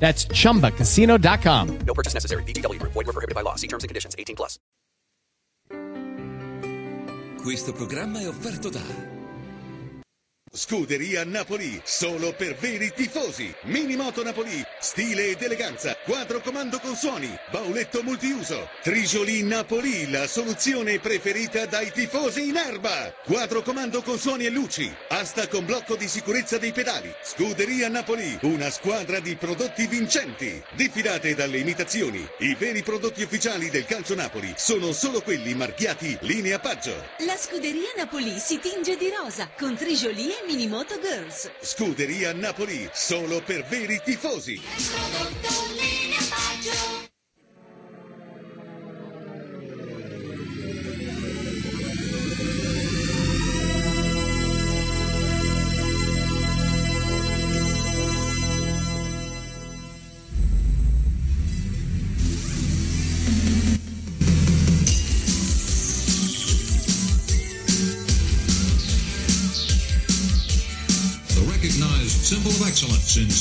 That's chumbacasino.com. No purchase necessary. VGW Group. Void were prohibited by law. See terms and conditions. 18 plus. Questo programma è offerto da Scuderia Napoli, solo per veri tifosi. Minimoto Napoli, stile ed eleganza. Quadro comando con suoni, bauletto multiuso. Trigioli Napoli, la soluzione preferita dai tifosi in erba. Quadro comando con suoni e luci. Asta con blocco di sicurezza dei pedali. Scuderia Napoli, una squadra di prodotti vincenti. Diffidate dalle imitazioni. I veri prodotti ufficiali del calcio Napoli sono solo quelli marchiati linea Paggio. La scuderia Napoli si tinge di rosa con Trigioli e Minimoto Girls. Scuderia Napoli, solo per veri tifosi.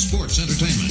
Sports entertainment.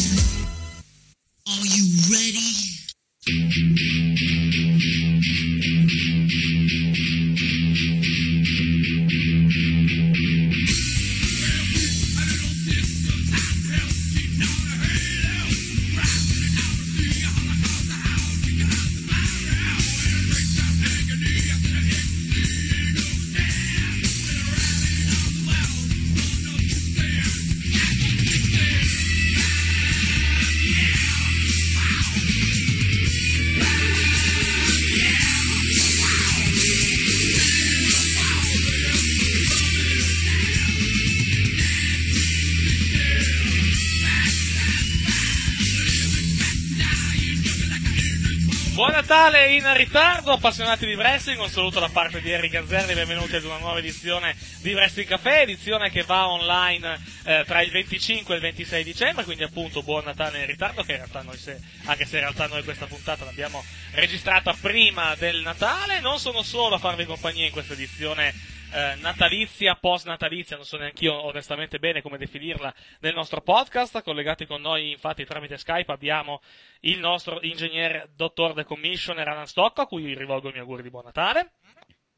Natale in ritardo, appassionati di wrestling, un saluto da parte di Eric Gazzerni, benvenuti ad una nuova edizione di Wrestling Café, edizione che va online eh, tra il 25 e il 26 dicembre, quindi appunto buon Natale in ritardo, che in realtà noi se, anche se in realtà noi questa puntata l'abbiamo registrata prima del Natale, non sono solo a farvi compagnia in questa edizione eh, natalizia, post natalizia, non so neanche io onestamente bene come definirla nel nostro podcast. Collegati con noi infatti tramite Skype abbiamo il nostro ingegnere dottor de commissioner Alan Stocco, a cui rivolgo i miei auguri di buon Natale.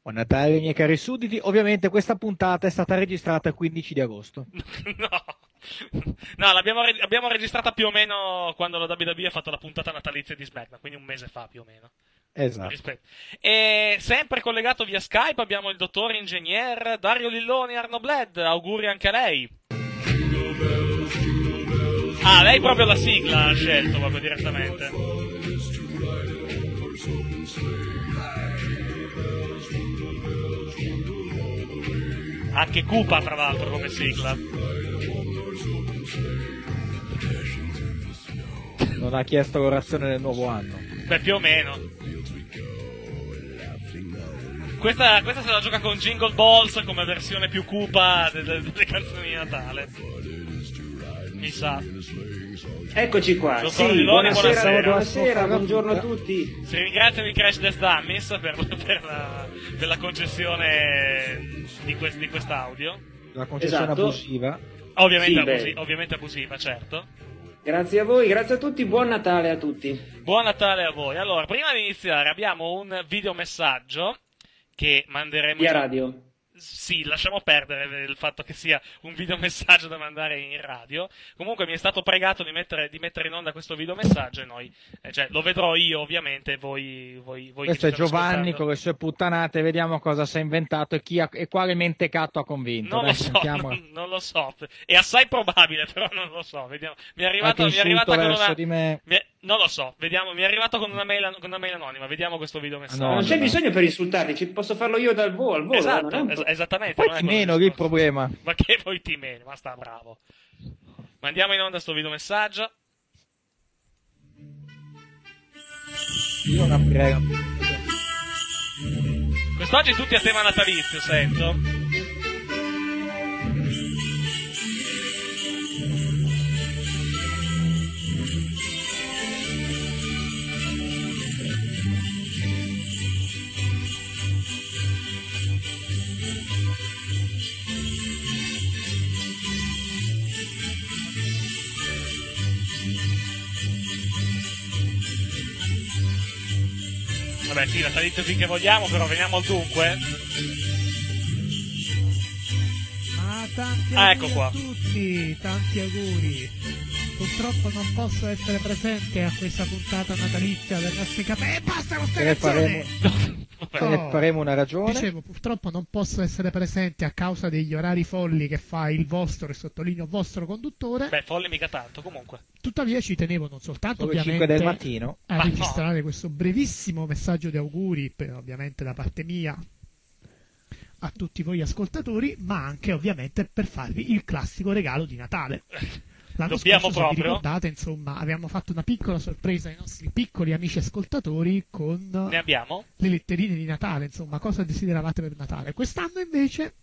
Buon Natale, miei cari sudditi. Ovviamente questa puntata è stata registrata il 15 di agosto. no, no l'abbiamo re- abbiamo registrata più o meno quando la WWE ha fatto la puntata natalizia di SmackDown, quindi un mese fa più o meno. Esatto. E sempre collegato via Skype abbiamo il dottore ingegner Dario Lilloni Arno Bled. Auguri anche a lei. Ah, lei proprio la sigla ha scelto proprio direttamente. Anche Cupa, tra l'altro, come sigla. Non ha chiesto l'orazione del nuovo anno. Beh, più o meno. Questa, questa se la gioca con Jingle Balls come versione più cupa delle, delle canzoni di Natale. Mi sa. Eccoci qua. Sì, Lilloni, buonasera, buonasera. buonasera, buongiorno a tutti. Si ringraziano i Crash Death Dummies per, per la, per la concessione di, quest- di quest'audio. La concessione Esatto. abusiva. Ovviamente, Sì, abusi- ovviamente abusiva, certo. Grazie a voi, grazie a tutti, buon Natale a tutti. Buon Natale a voi. Allora, prima di iniziare abbiamo un videomessaggio che manderemo Via radio. sì, lasciamo perdere il fatto che sia un videomessaggio da mandare in radio. Comunque mi è stato pregato di mettere, di mettere in onda questo videomessaggio e noi, eh, cioè, lo vedrò io ovviamente, voi, voi, voi Questo è Giovanni ascoltando. con le sue puttanate, vediamo cosa si è inventato e, chi ha- e quale mentecato ha convinto. Non Dai, lo so, non, non lo so, è assai probabile, però non lo so. Vediamo. Mi è arrivato, mi è arrivata insulto con verso una. di me. mi è- non lo so, vediamo, mi è arrivato con una mail, con una mail anonima. Vediamo questo videomessaggio. No, non c'è no. bisogno per insultarli, ci posso farlo io dal volo, al volo. Esatto, non es- esattamente. Poi ti meno lì il problema. Ma che poi ti meno, ma sta bravo. Mandiamo in onda sto videomessaggio. Io non la- Quest'oggi tutti a tema natalizio, sento. Vabbè, sì, natalizio finché vogliamo, però veniamo al dunque. Ah, tanti Ah, ecco auguri qua. a tutti, tanti auguri. Purtroppo non posso essere presente a questa puntata natalizia del nostro caffè. E basta con sta Te ne faremo, te ne faremo una ragione. Dicevo, purtroppo non posso essere presente a causa degli orari folli che fa il vostro, e sottolineo vostro conduttore. Beh, folle mica tanto, comunque. Tuttavia ci tenevo non soltanto Solo ovviamente 5 del mattino. a Ma no. registrare questo brevissimo messaggio di auguri, per- ovviamente da parte mia a tutti voi ascoltatori, ma anche ovviamente per farvi il classico regalo di Natale. L'anno Dobbiamo scorso, se vi proprio? ricordate, insomma, abbiamo fatto una piccola sorpresa ai nostri piccoli amici ascoltatori con Ne abbiamo? le letterine di Natale, insomma, cosa desideravate per Natale. Quest'anno invece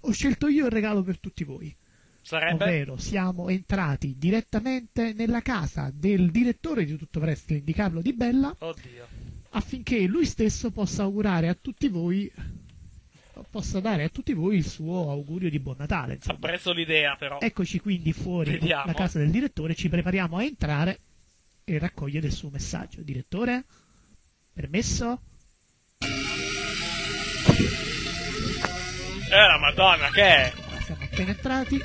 ho scelto io il regalo per tutti voi. Sarebbe? Ovvero siamo entrati direttamente nella casa del direttore di Tutto Wrestling di Carlo Di Bella Oddio. affinché lui stesso possa augurare a tutti voi possa dare a tutti voi il suo augurio di buon Natale. insomma. Apprezzo l'idea, però. Eccoci quindi fuori Vediamo. la casa del direttore, ci prepariamo a entrare e raccogliere il suo messaggio. Direttore? Permesso? Eh, la madonna, che è? Siamo appena entrati.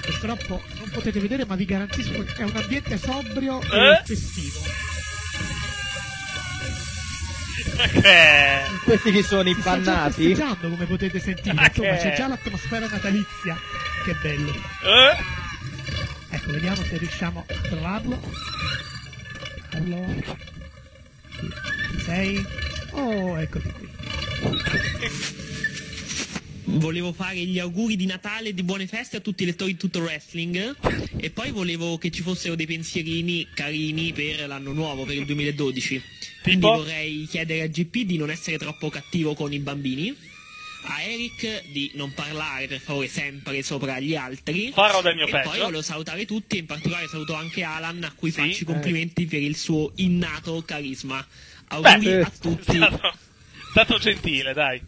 Purtroppo non potete vedere, ma vi garantisco che è un ambiente sobrio Eh? e festivo. Che è? Questi chi sono i Si sta già come potete sentire. Ma Insomma, che- c'è già l'atmosfera natalizia. Che bello. Eh? Ecco, vediamo se riusciamo a trovarlo. Allora. Sei? Oh, eccoti qui. Volevo fare gli auguri di Natale e di buone feste a tutti i lettori di tutto wrestling e poi volevo che ci fossero dei pensierini carini per l'anno nuovo, per il 2012. Quindi Tipo? vorrei chiedere a GP di non essere troppo cattivo con i bambini, a Eric di non parlare per favore sempre sopra gli altri. Farò del mio e peggio. poi volevo salutare tutti, e in particolare saluto anche Alan a cui Sì? faccio i complimenti per il suo innato carisma. Auguri Beh, a tutti. È stato, è stato gentile, dai.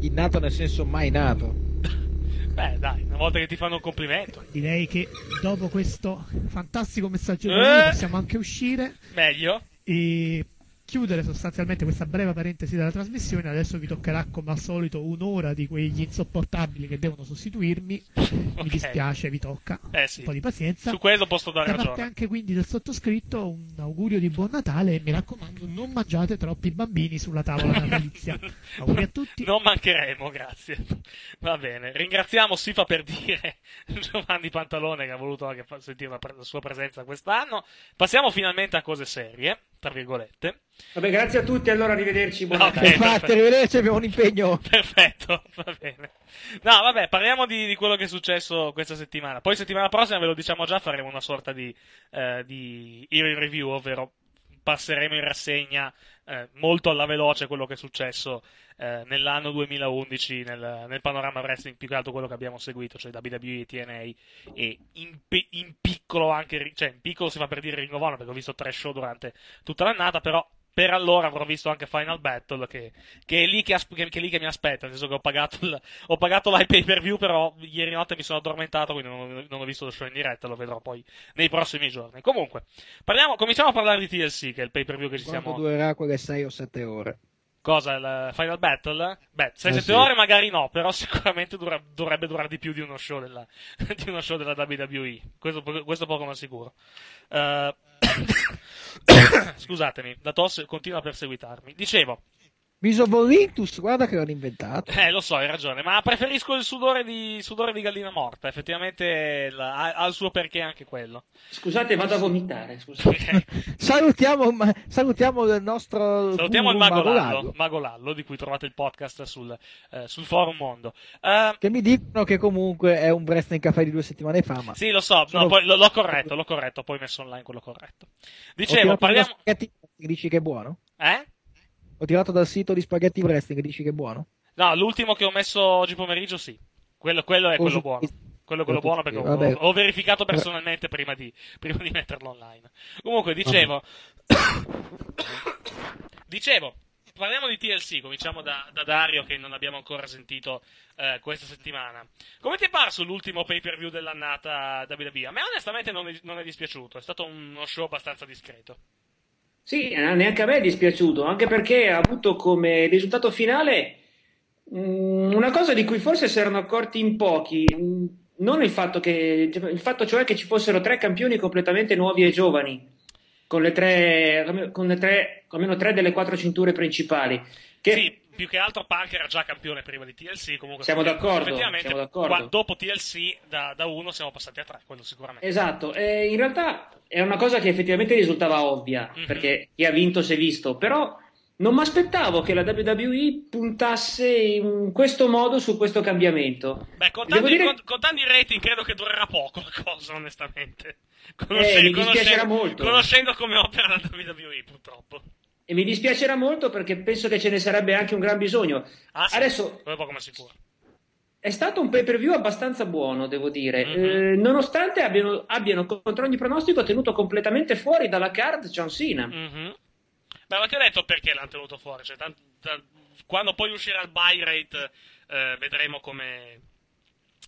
Innato nel senso mai nato. Beh, dai, una volta che ti fanno un complimento. Direi che dopo questo fantastico messaggio di Eh? possiamo anche uscire Meglio? e chiudere sostanzialmente questa breve parentesi della trasmissione. Adesso vi toccherà come al solito un'ora di quegli insopportabili che devono sostituirmi. Mi Ok. dispiace, vi tocca. Eh sì. Un po' di pazienza. Su questo posso dare Da parte ragione. anche quindi del sottoscritto un augurio di buon Natale e mi raccomando non mangiate troppi bambini sulla tavola natalizia. Auguri a tutti. Non mancheremo, grazie. Va bene. Ringraziamo Sifa per dire Giovanni Pantalone che ha voluto anche sentire la, pre- la sua presenza quest'anno. Passiamo finalmente a cose serie, tra virgolette. Vabbè, grazie a tutti, allora arrivederci. Buon No, Infatti, arrivederci, abbiamo un impegno. Perfetto, va bene. No, vabbè, parliamo di, di quello che è successo questa settimana. Poi settimana prossima, ve lo diciamo già, faremo una sorta di, eh, di Review, ovvero passeremo in rassegna eh, molto alla veloce quello che è successo eh, nell'anno 2011 nel, nel panorama wrestling, più che altro quello che abbiamo seguito, cioè WWE, TNA e in, in piccolo anche, cioè in piccolo si fa per dire Ring of Honor, perché ho visto tre show durante tutta l'annata, però per allora avrò visto anche Final Battle, che, che è, lì che, che, è lì che mi aspetta, nel senso che ho pagato, il, ho pagato pay per view, però ieri notte mi sono addormentato, quindi non, non ho visto lo show in diretta, lo vedrò poi nei prossimi giorni. Comunque, parliamo, cominciamo a parlare di TLC, che è il pay per view che ci Quanto siamo... durerà quelle 6 o 7 ore? Cosa, il Final Battle? Beh, 6-7 Eh sì. ore magari no, però sicuramente dura- dovrebbe durare di più di uno show della, di uno show della WWE. Questo, questo poco ma sicuro. Eh, Scusatemi, la tosse continua a perseguitarmi. Dicevo, Misovollintus, guarda che l'hanno inventato. eh, lo so, hai ragione, ma preferisco il sudore di, sudore di gallina morta. Effettivamente la- ha, ha il suo perché anche quello. Scusate, vado a vomitare. Scusate. Salutiamo, ma- salutiamo il nostro Salutiamo il Mago Mago Lallo, Lallo, Mago Lallo, di cui trovate il podcast sul, eh, sul forum mondo. Eh, che mi dicono che comunque è un wrestling caffè di due settimane fa, ma Sì, lo so, no, Sono- poi l- l'ho corretto, l'ho corretto, ho poi messo online quello corretto. Dicevo, parliamo... dici che è buono? Eh? Ho tirato dal sito di Spaghetti Wrestling dici che è buono? No, l'ultimo che ho messo oggi pomeriggio sì. Quello, quello è quello Cosa- buono. Quello è quello buono perché ho, Vabbè. ho verificato personalmente prima di, prima di metterlo online. Comunque, dicevo... dicevo, parliamo di TLC, cominciamo da, da Dario che non abbiamo ancora sentito eh, questa settimana. Come ti è parso l'ultimo pay per view dell'annata WWE? A me onestamente non è, non è dispiaciuto, è stato uno show abbastanza discreto. Sì, eh, neanche a me è dispiaciuto, anche perché ha avuto come risultato finale mm, una cosa di cui forse si erano accorti in pochi, mm, non il fatto che il fatto cioè che ci fossero tre campioni completamente nuovi e giovani, con le tre, con le tre almeno tre delle quattro cinture principali. Che Sì, più che altro Punk era già campione prima di TLC, comunque Siamo d'accordo, effettivamente siamo d'accordo. qua- dopo TLC da, da uno siamo passati a tre, quello sicuramente. Esatto, eh, in realtà è una cosa che effettivamente risultava ovvia, Mhm. perché chi ha vinto si è visto, però non mi aspettavo che la WWE puntasse in questo modo su questo cambiamento. Beh, contando, dire- con- contando i rating credo che durerà poco la cosa, onestamente. Eh, mi dispiacerà molto. conoscendo come opera la WWE, purtroppo. E mi dispiacerà molto perché penso che ce ne sarebbe anche un gran bisogno. Ah, sì, Adesso poco ma sicuro. È stato un pay per view abbastanza buono, devo dire, Mhm. Eh, nonostante abbiano, abbiano contro ogni pronostico tenuto completamente fuori dalla card John Cena. Mhm. Beh, ma ti ho detto perché l'hanno tenuto fuori. Cioè, tant- tant- quando poi uscirà il buy rate, eh, vedremo come.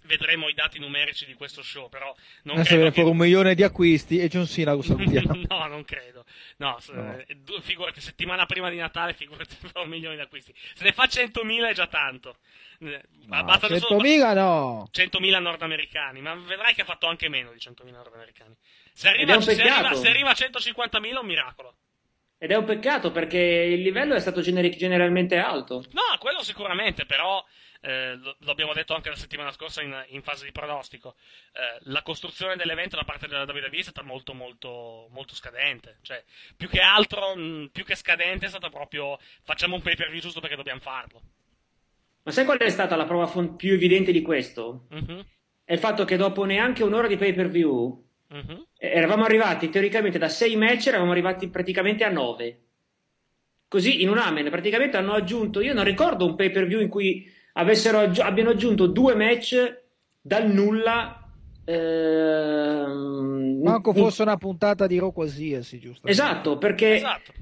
Vedremo i dati numerici di questo show. Però non Adesso credo che. fuori un milione di acquisti e John Cena lo salutiamo. no, non credo. No, No. eh, figurati, settimana prima di Natale, figurati fa un milione di acquisti. Se ne fa 100.000 è già tanto. Eh, solo- 100.000 no! 100.000 nordamericani, ma vedrai che ha fatto anche meno di 100.000 nordamericani. Se arriva, se arriva, se arriva a 150.000 è un miracolo. Ed è un peccato perché il livello è stato generi- generalmente alto. No, quello sicuramente, però eh, lo, abbiamo detto anche la settimana scorsa in, in fase di pronostico. eh, la costruzione dell'evento da parte della WWE è stata molto, molto, molto scadente. Cioè, più che altro, mh, più che scadente, è stata proprio facciamo un pay per view giusto perché dobbiamo farlo. Ma sai qual è stata la prova fon- più evidente di questo? Mhm, È il fatto che dopo neanche un'ora di pay per view mhm. eh, eravamo arrivati teoricamente da 6 match, eravamo arrivati praticamente a 9. Così in un amen praticamente hanno aggiunto, io non ricordo un pay per view in cui avessero abbiano aggiunto due match dal nulla. ehm, Manco in- fosse una puntata di Raw qualsiasi, giusto? Esatto, perché, Esatto.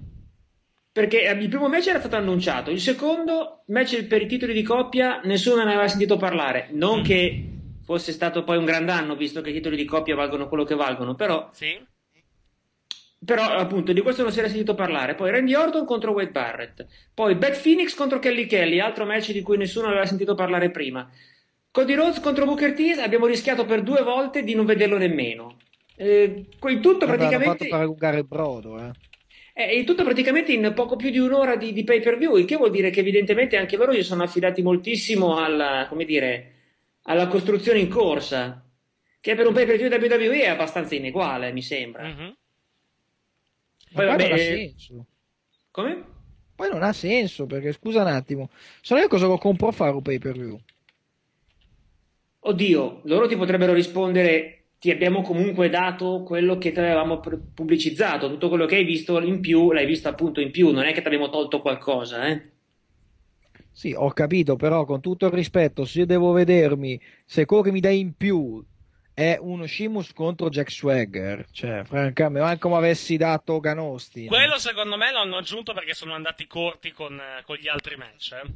perché eh, il primo match era stato annunciato, il secondo match per i titoli di coppia nessuno ne aveva sentito parlare. Non Mm. che fosse stato poi un gran danno, visto che i titoli di coppia valgono quello che valgono, però, Sì? Però appunto di questo non si era sentito parlare. Poi Randy Orton contro Wade Barrett, poi Beth Phoenix contro Kelly Kelly, altro match di cui nessuno aveva sentito parlare prima. Cody Rhodes contro Booker T, abbiamo rischiato per due volte di non vederlo nemmeno. Eh, il tutto Vabbè, praticamente... fatto per allungare il brodo, eh. Eh, il tutto praticamente in poco più di un'ora di, di pay per view, il che vuol dire che evidentemente anche loro si sono affidati moltissimo alla, come dire, alla costruzione in corsa, che per un pay per view WWE è abbastanza ineguale, mi sembra. Mhm. Poi vabbè, non ha eh, senso. Come? Poi non ha senso, perché scusa un attimo, se no io cosa lo compro a fare un pay per view? Oddio, loro ti potrebbero rispondere ti abbiamo comunque dato quello che ti avevamo pubblicizzato, tutto quello che hai visto in più l'hai visto appunto in più, non è che ti abbiamo tolto qualcosa, eh? Sì, ho capito, però con tutto il rispetto, se io devo vedermi, se quello che mi dai in più è uno Shimus contro Jack Swagger. Cioè, francamente, ma è come avessi dato Ganosti. Quello secondo me l'hanno aggiunto perché sono andati corti con, eh, con gli altri match. eh.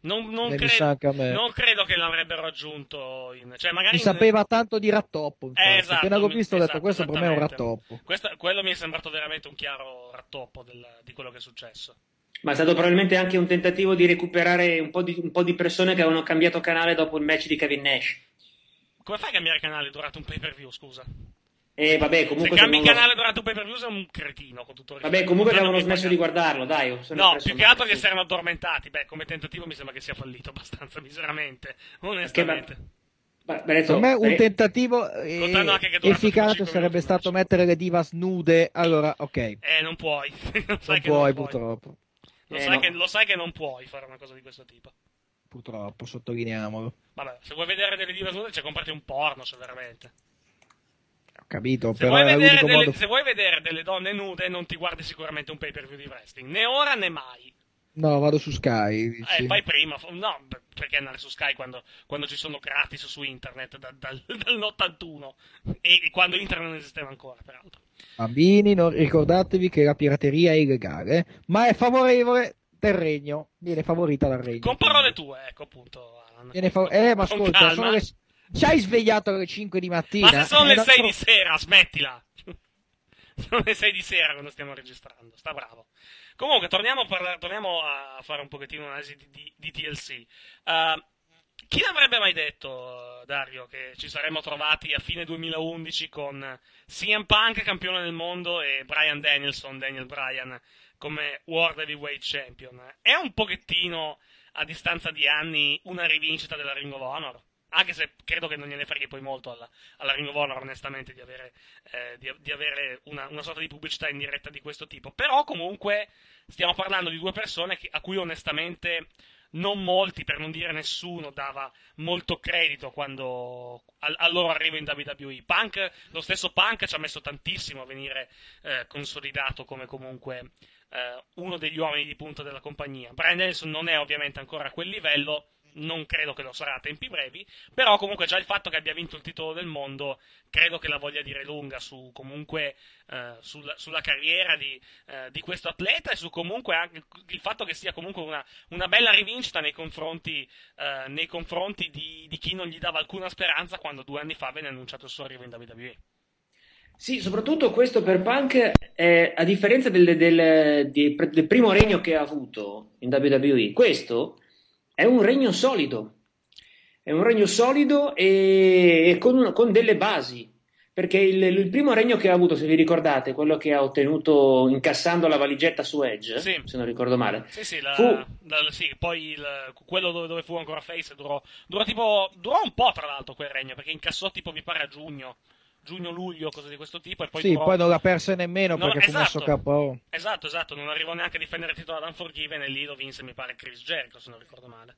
Non, non, mi cre- sa anche a me. non credo che l'avrebbero aggiunto. In, cioè magari Mi in- sapeva tanto di rattoppo. Eh, esatto, Appena l'ho visto ho detto esatto, questo per me è un rattoppo. Questo- quello mi è sembrato veramente un chiaro rattoppo del- di quello che è successo. Ma è stato probabilmente anche un tentativo di recuperare un po' di, un po' di persone che avevano cambiato canale dopo il match di Kevin Nash. Come fai a cambiare canale durante un pay per view? Scusa. E vabbè, Se comunque. cambi non canale durante un pay per view sei un cretino. Con tutto il Vabbè, rispetto. comunque Non avevano smesso di guardarlo, dai. No, più che altro che si erano addormentati. Beh, come tentativo mi sembra che sia fallito abbastanza miseramente. Onestamente. ma- Benedetto, Per me un eh, tentativo eh, efficace 25 sarebbe stato mettere le divas nude. Allora, ok, Eh, non puoi. non sai non che puoi non puoi. purtroppo. Lo, Eh, sai no. che, lo sai che non puoi fare una cosa di questo tipo. Purtroppo, sottolineiamolo. Vabbè, se vuoi vedere delle dive nude, c'è comprati un porno, se veramente. Ho capito, Se però vuoi, delle, modo. se vuoi vedere delle donne nude, non ti guardi sicuramente un pay per view di wrestling. Né ora né mai. No, vado su Sky. dici. Eh, fai prima. No, perché andare su Sky quando, quando ci sono gratis su internet da- dal, dall'81 e, e quando internet non esisteva ancora, peraltro. Bambini, non- ricordatevi che la pirateria è illegale, ma è favorevole del regno. Viene favorita dal regno. Con parole tue, ecco appunto. Alan. Viene fa- eh, ma ascolta, sono le... ci hai svegliato alle 5 di mattina? Ma se sono Eh, le non 6 so- di sera, smettila. sono le 6 di sera quando stiamo registrando, sta bravo. Comunque, torniamo a, parla- torniamo a fare un pochettino un'analisi di, di- di TLC. Uh, chi l'avrebbe mai detto, Dario, che ci saremmo trovati a fine 2011 con CM Punk campione del mondo e Brian Danielson, Daniel Bryan, come World Heavyweight Champion? È un pochettino, a distanza di anni, una rivincita della Ring of Honor? Anche se credo che non gliene freghi poi molto alla, alla Ring of Honor, onestamente, di avere, eh, di, di avere una, una sorta di pubblicità in diretta di questo tipo. Però, comunque, stiamo parlando di due persone che- a cui, onestamente, non molti, per non dire nessuno, dava molto credito quando al, al loro arrivo in WWE. Punk, lo stesso Punk ci ha messo tantissimo a venire eh, consolidato come comunque eh, uno degli uomini di punta della compagnia. Brian Danielson non è ovviamente ancora a quel livello, non credo che lo sarà a tempi brevi, però comunque già il fatto che abbia vinto il titolo del mondo credo che la voglia dire lunga su comunque eh, sulla, sulla carriera di, eh, di questo atleta e su comunque anche il fatto che sia comunque una, una bella rivincita nei confronti, eh, nei confronti di, di chi non gli dava alcuna speranza quando due anni fa venne annunciato il suo arrivo in WWE. Sì, soprattutto questo per Punk, è, a differenza del, del- di- del primo regno che ha avuto in WWE, questo è un regno solido. È un regno solido e, e con, con delle basi. Perché il, il primo regno che ha avuto, se vi ricordate, quello che ha ottenuto incassando la valigetta su Edge, Sì. se non ricordo male, Sì, sì, la- fu la- sì, poi il- quello dove, dove fu ancora Face durò, durò tipo, durò un po' tra l'altro quel regno, perché incassò tipo mi pare a giugno, giugno-luglio, cose di questo tipo, e poi Sì, durò- poi non l'ha persa nemmeno No, perché fu messo esatto. KO. Esatto, esatto, non arrivò neanche a difendere il titolo ad Unforgiven e lì lo vinse mi pare Chris Jericho, se non ricordo male.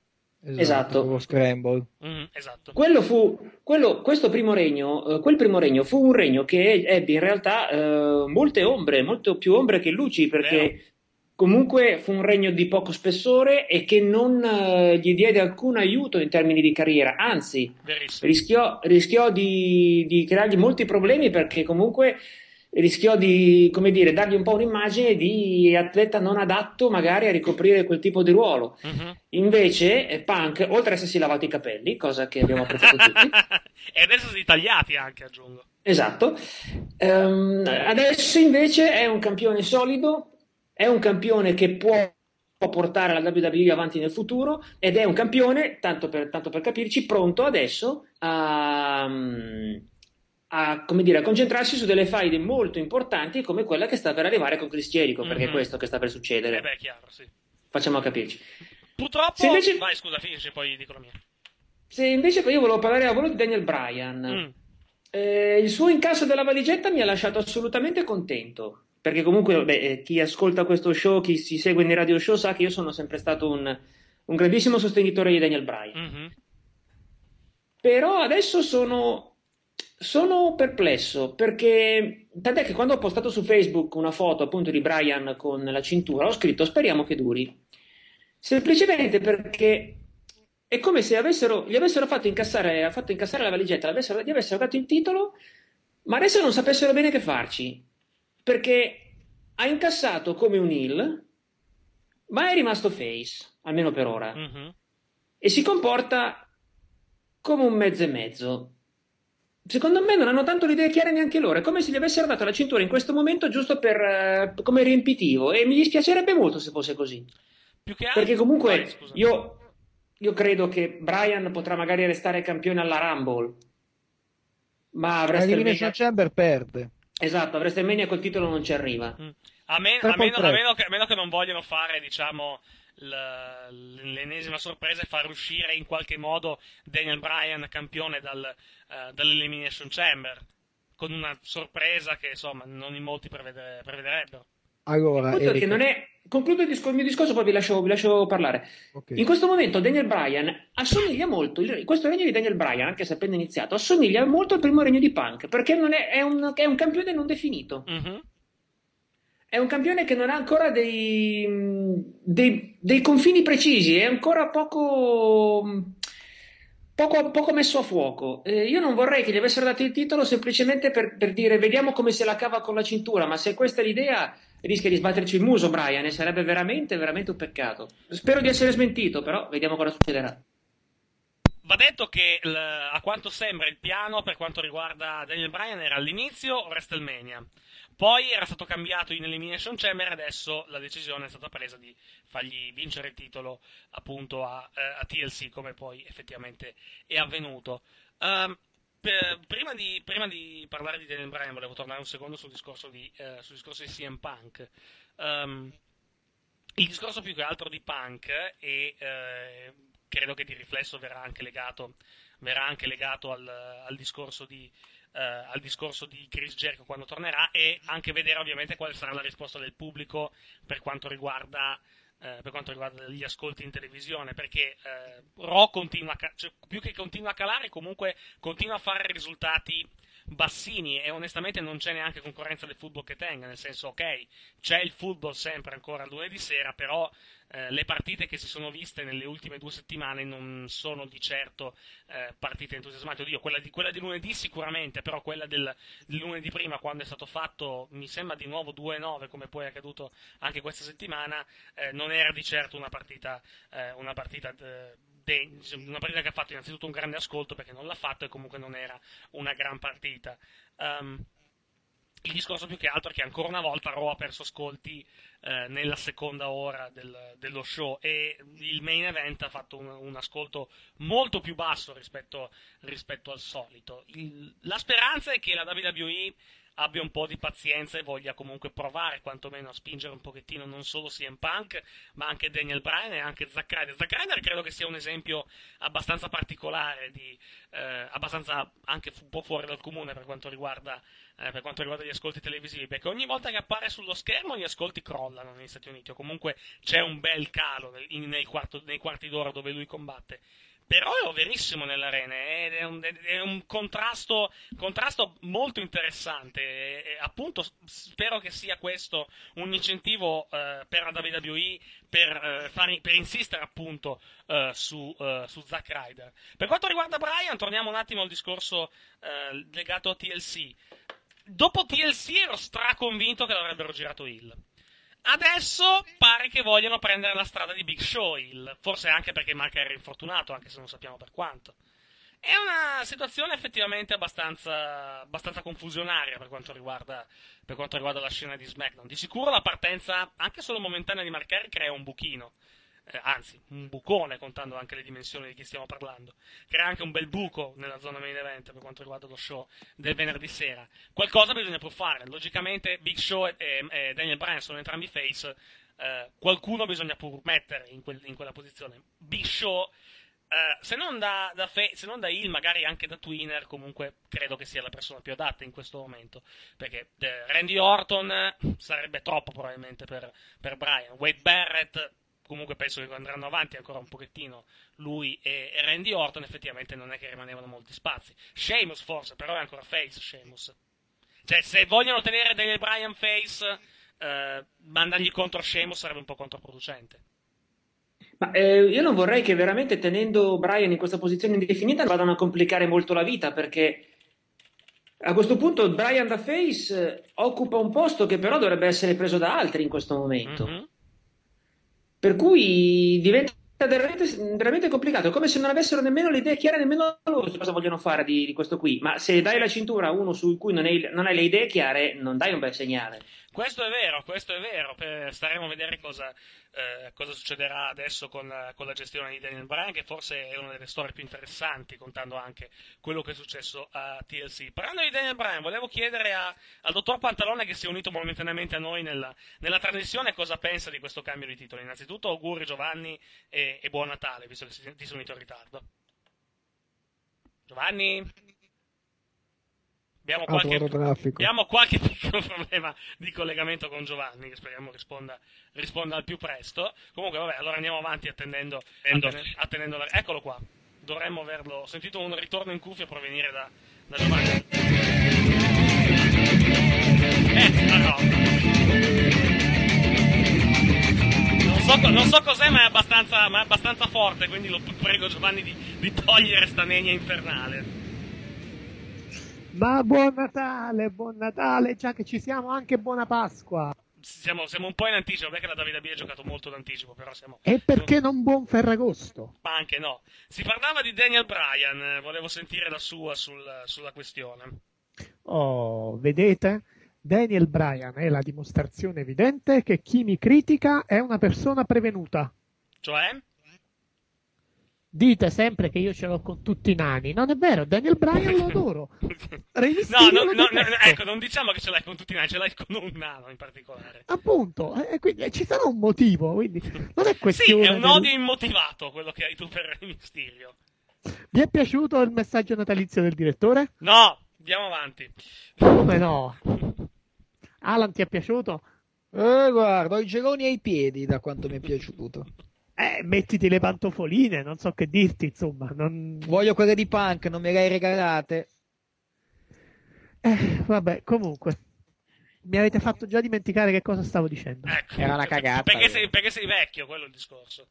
Esatto. Lo scramble. Mhm, esatto. Quello fu, quello- questo primo regno, eh, quel primo regno fu un regno che ebbe in realtà eh, molte ombre, molto più ombre che luci, perché comunque fu un regno di poco spessore e che non eh, gli diede alcun aiuto in termini di carriera, anzi rischiò, rischiò di, di creargli molti problemi perché comunque rischiò di, come dire, dargli un po' un'immagine di atleta non adatto magari a ricoprire quel tipo di ruolo. Mhm. Invece eh, Punk, oltre ad essersi lavato i capelli, cosa che abbiamo apprezzato tutti, e adesso si tagliati anche, aggiungo. esatto, ehm, adesso invece è un campione solido, è un campione che può portare la WWE avanti nel futuro ed è un campione, tanto per, tanto per capirci, pronto adesso a, a, come dire, a concentrarsi su delle faide molto importanti come quella che sta per arrivare con Chris Jericho, perché è Mhm. questo che sta per succedere. Eh beh, è chiaro, sì. Facciamo capirci. Purtroppo... Se invece- Vai, scusa, finisci, poi dico la mia. Se invece io volevo parlare a volo di Daniel Bryan, Mm. eh, il suo incasso della valigetta mi ha lasciato assolutamente contento. Perché comunque vabbè, eh, chi ascolta questo show, chi si segue nei radio show, sa che io sono sempre stato un, un grandissimo sostenitore di Daniel Bryan. Mhm. Però adesso sono, sono perplesso perché tant'è che quando ho postato su Facebook una foto appunto di Brian con la cintura ho scritto speriamo che duri. Semplicemente perché è come se avessero, gli avessero fatto incassare, fatto incassare la valigetta, gli avessero dato il titolo, ma adesso non sapessero bene che farci. Perché ha incassato come un heel, ma è rimasto face, almeno per ora. Mhm. E si comporta come un mezzo e mezzo. Secondo me non hanno tanto le idee chiare neanche loro. È come se gli avessero dato la cintura in questo momento giusto per, eh, come riempitivo. E mi dispiacerebbe molto se fosse così. Più che altro... Perché comunque Vai, io, io credo che Brian potrà magari restare campione alla Rumble. Ma a Elimination WrestleMania... Chamber perde. Esatto, a WrestleMania col titolo non ci arriva. A, me- a meno, a meno che, a meno che non vogliono fare, diciamo, l'ennesima sorpresa e far uscire in qualche modo Daniel Bryan campione dal, eh, dall'Elimination Chamber. Con una sorpresa che, insomma, non in molti prevede- prevederebbero. Allora, Il punto è Eric, che non è... Concludo il, discor- il mio discorso, poi vi lascio, vi lascio parlare. ok. In questo momento Daniel Bryan assomiglia molto, il- questo regno di Daniel Bryan, anche se appena iniziato, assomiglia molto al primo regno di Punk, perché non è, è un, è un campione non definito. Mhm. È un campione che non ha ancora dei, dei, dei confini precisi, è ancora poco, poco, poco messo a fuoco. Eh, io non vorrei che gli avessero dato il titolo semplicemente per, per dire vediamo come se la cava con la cintura, ma se questa è l'idea rischia di sbatterci il muso Brian e sarebbe veramente, veramente un peccato. Spero di essere smentito, però vediamo cosa succederà. Va detto che a quanto sembra il piano per quanto riguarda Daniel Bryan era all'inizio WrestleMania, poi era stato cambiato in Elimination Chamber e adesso la decisione è stata presa di fargli vincere il titolo appunto a, eh, a TLC come poi effettivamente è avvenuto. Ehm, per- prima, di, prima di parlare di Daniel Bryan volevo tornare un secondo sul discorso di, eh, sul discorso di CM Punk. Ehm, il discorso più che altro di Punk e eh, credo che di riflesso verrà anche legato, verrà anche legato al, al discorso di, eh, al discorso di Chris Jericho quando tornerà e anche vedere ovviamente quale sarà la risposta del pubblico per quanto riguarda, eh, per quanto riguarda gli ascolti in televisione perché eh, Raw continua a, ca- cioè, più che continua a calare comunque continua a fare risultati bassini e onestamente non c'è neanche concorrenza del football che tenga, nel senso ok, c'è il football sempre ancora lunedì sera, però eh, le partite che si sono viste nelle ultime due settimane non sono di certo eh, partite entusiasmanti. Oddio, quella di, quella di lunedì sicuramente, però quella del, del lunedì prima, quando è stato fatto, mi sembra di nuovo 2-9, come poi è accaduto anche questa settimana, eh, non era di certo una partita, eh, una partita eh, de- una partita che ha fatto innanzitutto un grande ascolto perché non l'ha fatto e comunque non era una gran partita. Um, il discorso più che altro è che ancora una volta Raw ha perso ascolti eh, nella seconda ora del- dello show e il main event ha fatto un, un ascolto molto più basso rispetto, rispetto al solito. Il- la speranza è che la WWE abbia un po' di pazienza e voglia comunque provare quantomeno a spingere un pochettino non solo CM Punk ma anche Daniel Bryan e anche Zack Ryder. Zack Ryder credo che sia un esempio abbastanza particolare di, eh, abbastanza anche un po' fuori dal comune per quanto riguarda eh, per quanto riguarda gli ascolti televisivi, perché ogni volta che appare sullo schermo gli ascolti crollano negli Stati Uniti, o comunque c'è un bel calo nel- in- nei, quarto- nei quarti d'ora dove lui combatte. Però è verissimo nell'arena è un, è un contrasto, contrasto molto interessante. E, appunto spero che sia questo un incentivo eh, per la WWE per, eh, fare- per insistere appunto eh, su, eh, su Zack Ryder. Per quanto riguarda Brian, torniamo un attimo al discorso eh, legato a TLC. Dopo TLC ero straconvinto che l'avrebbero girato Hill. Adesso pare che vogliano prendere la strada di Big Show Hill, forse anche perché Mark era infortunato, anche se non sappiamo per quanto. È una situazione effettivamente abbastanza, abbastanza confusionaria per quanto, riguarda, per quanto riguarda la scena di SmackDown. Di sicuro la partenza, anche solo momentanea di Henry, crea un buchino. Eh, anzi, un bucone, contando anche le dimensioni di chi stiamo parlando. Crea anche un bel buco nella zona main event per quanto riguarda lo show del venerdì sera. Qualcosa bisogna pur fare. Logicamente, Big Show e, e- Daniel Bryan sono entrambi face. eh, qualcuno bisogna pur mettere in, quel- in quella posizione. Big Show eh, se, non da, da fe- se non da Hill, magari anche da Twinner, comunque credo che sia la persona più adatta in questo momento. Perché eh, Randy Orton eh, sarebbe troppo probabilmente per, per Brian. Wade Barrett, comunque penso che andranno avanti ancora un pochettino lui e, Randy Orton, effettivamente non è che rimanevano molti spazi. Sheamus forse, però è ancora face Sheamus. Cioè, se vogliono tenere Daniel Bryan face, eh, mandargli contro Sheamus sarebbe un po' controproducente. Ma eh, io non vorrei che veramente tenendo Brian in questa posizione indefinita vadano a complicare molto la vita perché a questo punto Brian da Face eh, occupa un posto che però dovrebbe essere preso da altri in questo momento. Mm-hmm. Per cui diventa veramente, veramente complicato, come se non avessero nemmeno le idee chiare nemmeno loro su cosa vogliono fare di, di questo qui. Ma se dai la cintura a uno su cui non hai, non hai le idee chiare, non dai un bel segnale. Questo è vero, questo è vero. Staremo a vedere cosa, eh, cosa succederà adesso con la, con la gestione di Daniel Bryan, che forse è una delle storie più interessanti, contando anche quello che è successo a TLC. Parlando di Daniel Bryan, volevo chiedere a- al dottor Pantalone, che si è unito momentaneamente a noi nella, nella trasmissione, cosa pensa di questo cambio di titolo. Innanzitutto, auguri Giovanni e, e buon Natale, visto che si- ti sei unito in ritardo. Giovanni? Abbiamo qualche, abbiamo qualche piccolo problema di collegamento con Giovanni, che speriamo risponda, risponda al più presto. Comunque, vabbè, allora andiamo avanti attendendo, attene- attendendo la- Eccolo qua. Dovremmo averlo. Ho sentito un ritorno in cuffia provenire da, da Giovanni. Eh, roba. Non so, non so cos'è, ma è, abbastanza, ma è abbastanza forte, quindi lo prego Giovanni di, di togliere sta nenia infernale. Ma buon Natale, buon Natale, già che ci siamo, anche buona Pasqua. Siamo, siamo un po' in anticipo, perché la Davide B ha giocato molto d'anticipo, però siamo... E perché non buon Ferragosto? Ma anche no. Si parlava di Daniel Bryan, eh, volevo sentire la sua sul- sulla questione. Oh, vedete? Daniel Bryan è la dimostrazione evidente che chi mi critica è una persona prevenuta. Cioè? Dite sempre che io ce l'ho con tutti i nani. Non è vero, Daniel Bryan lo adoro. No, no, lo no, no, ecco, non diciamo che ce l'hai con tutti i nani, ce l'hai con un nano in particolare. Appunto, eh, quindi, eh, ci sarà un motivo, quindi non è Sì, questione è un del- odio immotivato quello che hai tu per Rey Mysterio. Vi è piaciuto il messaggio natalizio del direttore? No, andiamo avanti. Come no? Alan ti è piaciuto? Eh, guarda, ho i geloni ai piedi da quanto mi è piaciuto. Eh, mettiti le pantofoline, non so che dirti, insomma. Non... Voglio quelle di punk, non me le hai regalate. Eh, vabbè, comunque. Mi avete fatto già dimenticare che cosa stavo dicendo. Ecco. Era una cagata. Perché sei, perché sei vecchio, quello è il discorso.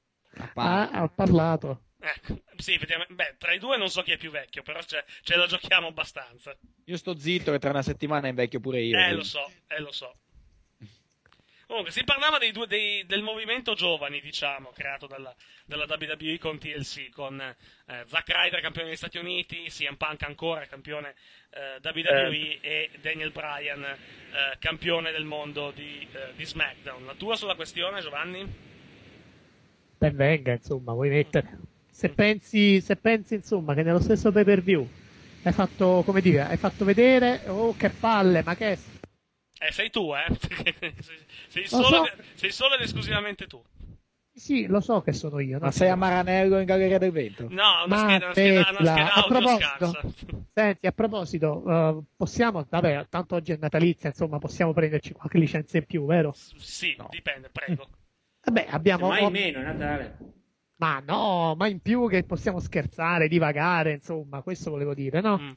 Ah, ho parlato. Ecco, sì. Beh, tra i due non so chi è più vecchio, però ce, ce la giochiamo abbastanza. Io sto zitto che tra una settimana invecchio pure io. Eh, quindi. lo so, eh, lo so. Comunque, si parlava dei due, dei- del movimento giovani, diciamo, creato dalla, dalla WWE con TLC, con eh, Zack Ryder, campione degli Stati Uniti, CM Punk ancora campione eh, WWE e Daniel Bryan, eh, campione del mondo di, eh, di SmackDown. La tua sulla questione, Giovanni? Ben venga, insomma, vuoi mettere. Se pensi, se pensi, insomma, che nello stesso pay per view hai fatto, come dire, hai fatto vedere, oh che palle, ma che è? Eh, sei tu, eh? sei, sei Lo solo, so. sei solo ed esclusivamente tu. Sì, lo so che sono io. Ma no? sei a Maranello in Galleria del Vento? No, una Ma scheda, una scheda, a proposito, scarsa. senti, a proposito, eh, possiamo, vabbè, tanto oggi è natalizia, insomma, possiamo prenderci qualche licenza in più, vero? Sì, dipende, prego. Vabbè, abbiamo... Mai meno, è Natale. Ma no, ma in più che possiamo scherzare, divagare, insomma, questo volevo dire, no? Mm.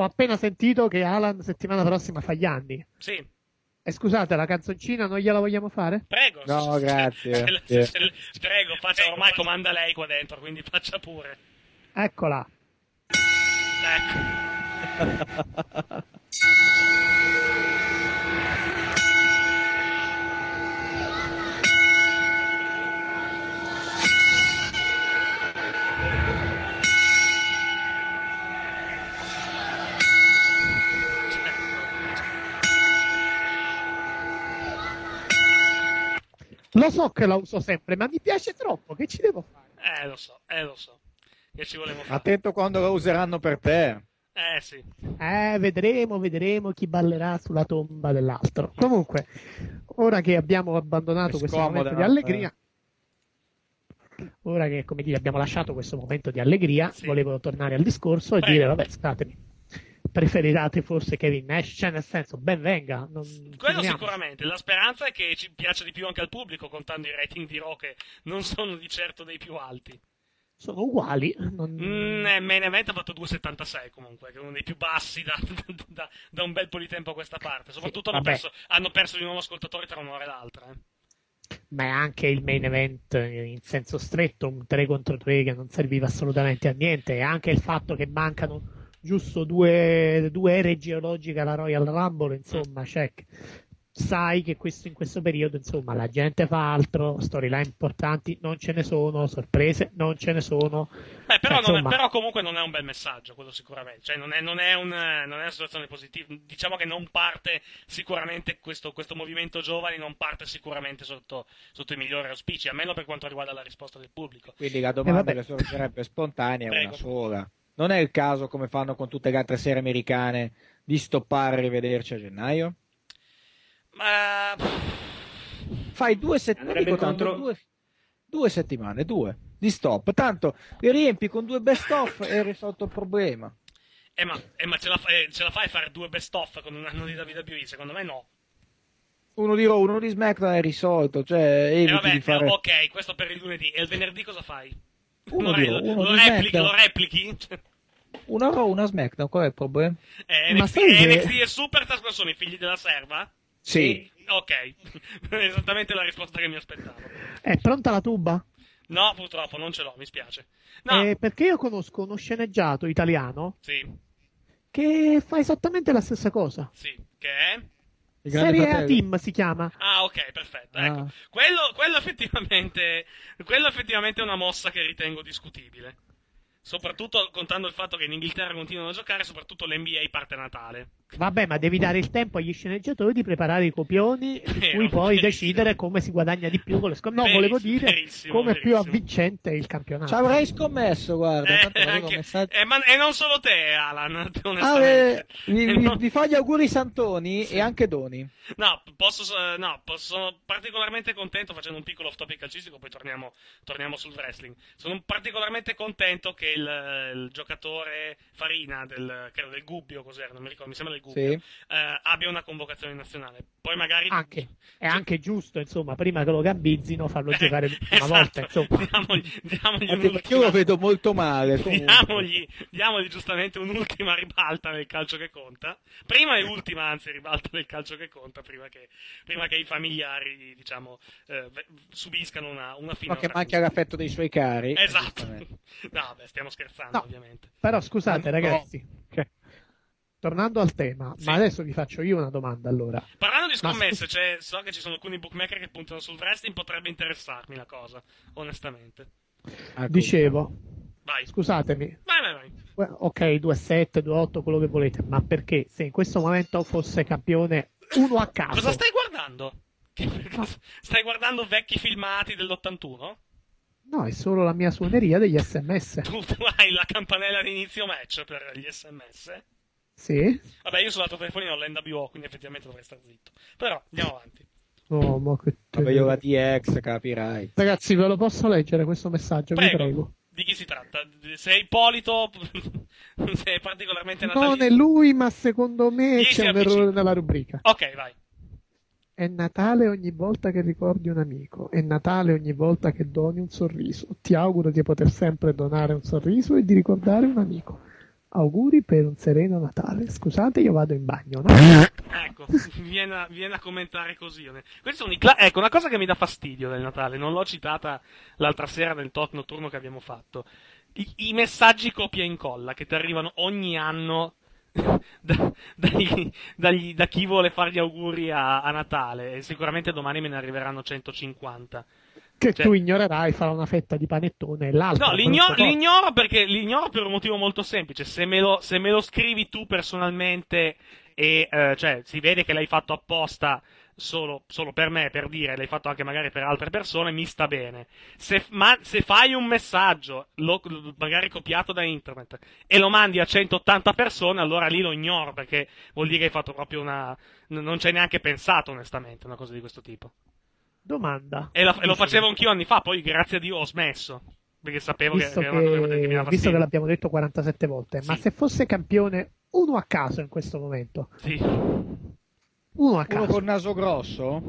Ho appena sentito che Alan settimana prossima fa gli anni. Sì, E scusate, la canzoncina non gliela vogliamo fare? prego. No, grazie. Prego, faccia, ormai comanda lei qua dentro, quindi faccia pure. Eccola. Ecco. Lo so che la uso sempre, ma mi piace troppo, che ci devo fare? Eh, lo so, eh, lo so. Che ci volevo fare? Attento quando la useranno per te. Eh, sì. Eh, vedremo, vedremo chi ballerà sulla tomba dell'altro. Comunque, ora che abbiamo abbandonato questo momento di allegria, ora che, come dire, abbiamo lasciato questo momento di allegria, Sì. volevo tornare al discorso e Prego. dire, vabbè, scusatemi, preferirate forse Kevin Nash? Cioè, nel senso, ben venga. Non... Quello sicuramente. La speranza è che ci piaccia di più anche al pubblico, contando i rating di Raw che non sono di certo dei più alti. Sono uguali. non- Mm, eh, Main Event ha fatto 2,76 comunque, che è uno dei più bassi da, da- da un bel po' di tempo a questa parte. Soprattutto hanno, vabbè. perso, hanno perso di nuovo ascoltatori tra un'ora e l'altra. eh. ma è anche il main event in senso stretto, un 3 contro 3 che non serviva assolutamente a niente, e anche il fatto che mancano giusto due, due ere geologiche alla Royal Rumble, insomma, check. Sai che questo, in questo periodo, insomma, la gente fa altro, storyline importanti non ce ne sono, sorprese non ce ne sono. Beh, però, Cioè, non è- insomma, però comunque non è un bel messaggio, quello sicuramente. Cioè, non è, non è un- non è una situazione positiva. Diciamo che non parte sicuramente questo, questo movimento giovani, non parte sicuramente sotto, sotto i migliori auspici, almeno per quanto riguarda la risposta del pubblico. Quindi la domanda vabbè. che sorgerebbe spontanea è una sola. Non è il caso, come fanno con tutte le altre serie americane, di stoppare e rivederci a gennaio? Ma Fai due settimane, Andrebbe dico tanto, contro- due, due settimane, due, di stop. Tanto li riempi con due best of e hai risolto il problema. Eh, ma, eh, ma ce, la, fa- eh, ce la fai a fare due best of con un anno di WWE? Secondo me no. Uno di Raw, uno di SmackDown è risolto, cioè E eviti vabbè, di fare... eh, ok, questo per il lunedì. E il venerdì cosa fai? Uno lo, di re- Raw, uno lo replichi? Lo replichi? Una Raw, una SmackDown, qual è il problema? Eh, Ma NXT, NXT e Superstars cosa sono i figli della serva? Sì. Ok, esattamente la risposta che mi aspettavo. È pronta la tuba? No, purtroppo non ce l'ho, mi spiace. No, Eh, perché io conosco uno sceneggiato italiano sì, che fa esattamente la stessa cosa. sì, che è? Serie A. Team si chiama. Ah, ok, perfetto. Ah. Ecco. Quello, quello, effettivamente, quello effettivamente è una mossa che ritengo discutibile. Soprattutto contando il fatto che in Inghilterra continuano a giocare, soprattutto l'NBA parte Natale. Vabbè, ma devi dare il tempo agli sceneggiatori di preparare i copioni Vero, cui poi verissimo. decidere come si guadagna di più con le scommesse. No, volevo Verissimo, dire verissimo, come è più verissimo. avvincente il campionato. Ci avrei scommesso, guarda. Eh, anche- eh, ma- e non solo te, Alan, Ah, eh, vi, vi- non- vi fa gli auguri Santoni e anche Doni. No, posso, eh, no, posso- sono particolarmente contento, facendo un piccolo off topic calcistico, poi torniamo, torniamo sul wrestling. Sono particolarmente contento che il, il giocatore Farina, del, credo del Gubbio, cos'era, non mi ricordo, mi sembra del Gubbio, Sì. eh, abbia una convocazione nazionale. Poi magari... Anche, è anche giusto, insomma, prima che lo gambizzino, farlo Eh, giocare l'ultima esatto. volta. Insomma. Diamogli, diamogli perché io lo vedo molto male. Diamogli, diamogli giustamente un'ultima ribalta nel calcio che conta. Prima e ultima, anzi, ribalta nel calcio che conta, prima che, prima che i familiari, diciamo, eh, subiscano una, una fine. Ma che manchi l'affetto dei suoi cari. Esatto. No, beh, stiamo scherzando, No. ovviamente. Però scusate, No. ragazzi, cioè, tornando al tema, Sì. ma adesso vi faccio io una domanda allora. Parlando di Ma scommesse, cioè, so che ci sono alcuni bookmaker che puntano sul wrestling, potrebbe interessarmi la cosa, onestamente. Ecco. Dicevo, Vai. scusatemi, Vai, vai, vai. ok, 2-7, 2-8, quello che volete, ma perché se in questo momento fosse campione uno a caso, Cosa stai guardando? Che- Stai guardando vecchi filmati dell'81? no, è solo la mia suoneria degli sms. Tu, tu hai la campanella di inizio match per gli sms? Sì? Vabbè, io sul lato telefonino ho l'NWO, quindi effettivamente dovrei stare zitto. Però, andiamo avanti. Oh, ma che Vabbè, io la DX, capirai. Ragazzi, ve lo posso leggere questo messaggio? Vi Prego. prego. Di chi si tratta? Se è Ippolito, se è particolarmente Non è natalizio. lui, ma secondo me Gli c'è un errore nella rubrica. Ok, vai. È Natale ogni volta che ricordi un amico, è Natale ogni volta che doni un sorriso. Ti auguro di poter sempre donare un sorriso e di ricordare un amico. Auguri per un sereno Natale. Scusate, io vado in bagno, no? Ecco, viene a, viene a commentare così. Cla- ecco, una cosa che mi dà fastidio del Natale, non l'ho citata l'altra sera nel talk notturno che abbiamo fatto. I, i messaggi copia e incolla che ti arrivano ogni anno da, dagli- dagli- da chi vuole fare gli auguri a, a Natale. E sicuramente domani me ne arriveranno 150. Che Cioè- tu ignorerai, farà una fetta di panettone e l'altro. No, l'igno- l'ignoro perché l'ignoro per un motivo molto semplice. Se me lo, se me lo scrivi tu personalmente e eh, cioè si vede che l'hai fatto apposta solo, solo per me, per dire, l'hai fatto anche magari per altre persone, mi sta bene. Se, ma, se fai un messaggio, lo- magari copiato da internet, e lo mandi a 180 persone, allora lì lo ignoro perché vuol dire che hai fatto proprio una. non ci hai neanche pensato, onestamente, una cosa di questo tipo. Domanda. E, la- e lo facevo anch'io anni fa, poi grazie a Dio ho smesso. Perché sapevo che, Visto che cosa che mi che, dava visto che l'abbiamo detto 47 volte, ma Sì. se fosse campione uno a caso in questo momento, Sì. uno a Uno caso. col naso grosso?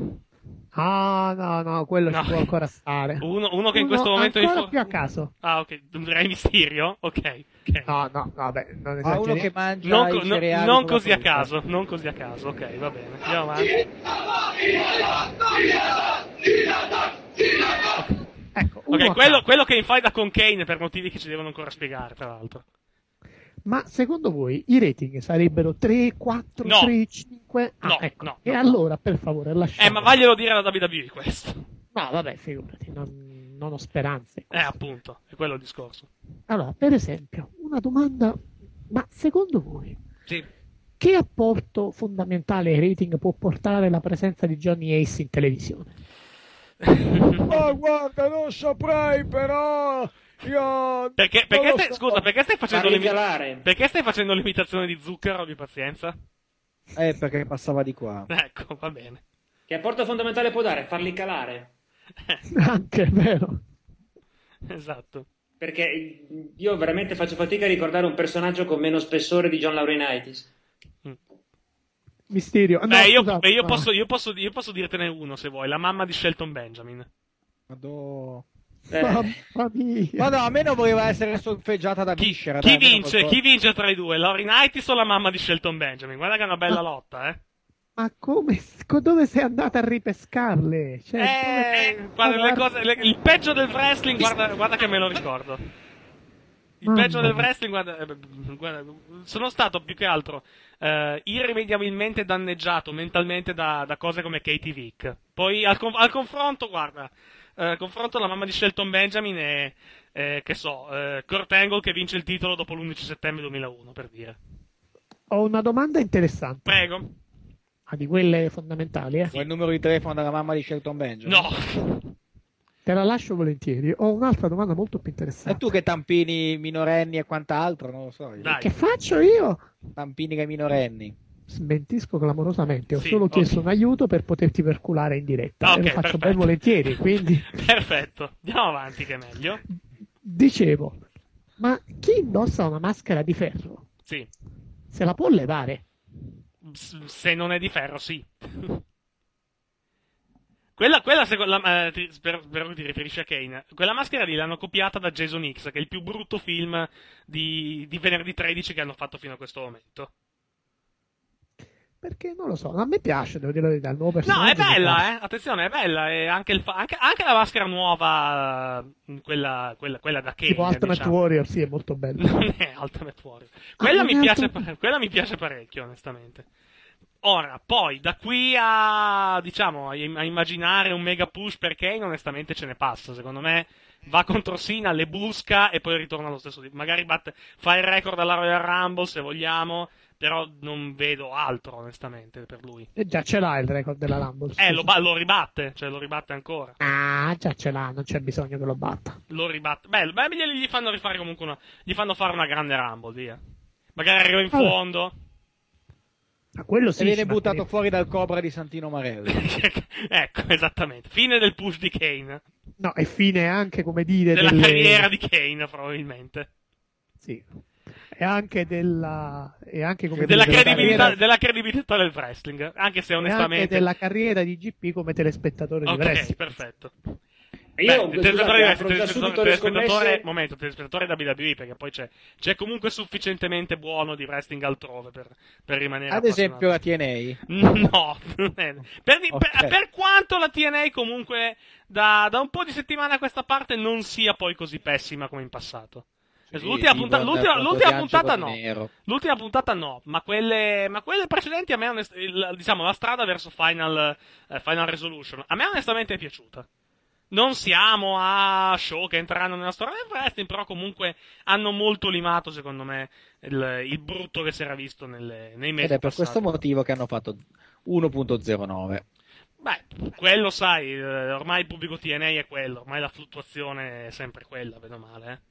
Ah, no, no, quello No. ci può ancora stare. Uno, uno che in Uno questo momento mi ancora fa- più a caso. Ah, ok. Re Mysterio? Ok. ok. No, no, vabbè, non Ah, uno esageriamo. che mangia Non, i co- no- non la così a caso, non così a caso, ok, va bene. Andiamo avanti. Ecco, Ok, quello, quello che infaida con Kane per motivi che ci devono ancora spiegare, tra l'altro. Ma secondo voi i rating sarebbero 3, 4, No. 3, 5? Ah, No, ecco. no, E no. allora, per favore, lasciamo. Eh, ma vaglielo dire alla WWE questo. No, vabbè, figurati, non, non ho speranze. Eh, appunto, è quello il discorso. Allora, per esempio, una domanda, ma secondo voi Sì. che apporto fondamentale ai rating può portare la presenza di Johnny Ace in televisione? Oh, guarda, non saprei, però. Io. Perché, perché stai, so. scusa, perché stai l'imi-. Perché stai facendo l'imitazione di zucchero di pazienza? Eh, perché passava di qua. Ecco, va bene. Che apporto fondamentale può dare? Farli calare. Anche, è vero. Esatto. Perché io veramente faccio fatica a ricordare un personaggio con meno spessore di John Laurinaitis. Misterio. No, Beh, io, io posso, io, posso, io posso dirtene uno se vuoi, la mamma di Shelton Benjamin. Madò. Eh, Mamma mia. Ma no, a me non voleva essere solfeggiata da Chi, Viscera. chi almeno vince? qualcosa. Chi vince tra i due? Laurinaitis o la mamma di Shelton Benjamin? Guarda che è una bella Ma- lotta, eh. Ma come? co- Dove sei andata a ripescarle? Cioè, Eh, dove- guarda, le cose, le- il peggio del wrestling, guarda, guarda che me lo ricordo. Il Mamma peggio del wrestling, guarda, eh, guarda, sono stato più che altro eh, irrimediabilmente danneggiato mentalmente da, da cose come Katie Vick. Poi al, al confronto, guarda, eh, confronto la mamma di Shelton Benjamin e, eh, che so, eh, Kurt Angle che vince il titolo dopo l'11 settembre 2001, per dire. Ho una domanda interessante. Prego. Ah, di quelle fondamentali, eh? Vuoi il numero di telefono della mamma di Shelton Benjamin? No. Te la lascio volentieri. Ho un'altra domanda molto più E interessante. tu che tampini minorenni e quant'altro, non lo so. Dai. Che faccio io? Tampini che minorenni. Smentisco clamorosamente. Ho Sì, solo chiesto un aiuto per poterti perculare in diretta. Ah, e ok, lo faccio perfetto. ben volentieri. Quindi, Perfetto. Andiamo avanti, che è meglio. dicevo, ma chi indossa una maschera di ferro Sì. se la può levare? Se non è di ferro, sì. Quella, quella secondo, la- eh, ti- spero, spero ti riferisci a Kane. Quella maschera lì l'hanno copiata da Jason X, che è il più brutto film di, di venerdì 13 che hanno fatto fino a questo momento. Perché non lo so, a me piace, devo dire la verità, il nuovo No, personaggio. è mi piace. bella, eh. Attenzione, è bella. E anche, il fa- anche, anche la maschera nuova, eh, quella, quella, quella da Kane. Tipo Ultimate diciamo. Warrior, sì, è molto bello. Non è Ultimate Warrior. Quella, Ah, mi è piace, Ultimate- pa- quella mi piace parecchio, onestamente. Ora, poi, da qui a, diciamo, a, a immaginare un mega push per Kane, onestamente ce ne passa. Secondo me va contro Sina, le busca e poi ritorna allo stesso. di- Magari batte, fa il record alla Royal Rumble, se vogliamo, però non vedo altro, onestamente, per lui. E già ce l'ha il record della Rumble. Eh, scusa. lo, ba- lo ribatte, cioè lo ribatte ancora. Ah, già ce l'ha, non c'è bisogno che lo batta. Lo ribatte. Beh, beh, gli gli fanno rifare comunque una. Gli fanno fare una grande Rumble, via. Magari arriva in Vabbè. fondo. Ma quello sì. e viene buttato fuori dal Cobra di Santino Marelli. ecco, esattamente. Fine del push di Kane. No, e fine anche, come dire, Della delle- carriera di Kane, probabilmente. Sì. E anche della... E anche, come Della dire, della credibilità, carriera- della credibilità del wrestling. Anche se e anche onestamente. della carriera di GP come telespettatore di Ok, wrestling. perfetto. Io, Beh, scusate, telespettatore, apro già telespettatore, subito le telespettatore, scommesse. momento, telespettatore da WWE perché poi c'è, c'è comunque sufficientemente buono di wrestling altrove per, per rimanere Ad esempio la TNA. No, per, per- per quanto la TNA comunque da, da un po' di settimane a questa parte non sia poi così pessima come in passato. Sì, l'ultima, punta- l'ultima- l'ultima puntata no. Nero. L'ultima puntata no, ma quelle, ma quelle precedenti a me onest- il- diciamo la strada verso Final, eh, Final Resolution a me onestamente è piaciuta. Non siamo a show che entreranno nella storia del wrestling, però comunque hanno molto limato, secondo me, il, il brutto che si era visto nelle- nei mesi Ed è per passati. questo motivo che hanno fatto 1.09. Beh, quello sai, eh, ormai il pubblico TNA è quello, ormai la fluttuazione è sempre quella, vedo male. eh.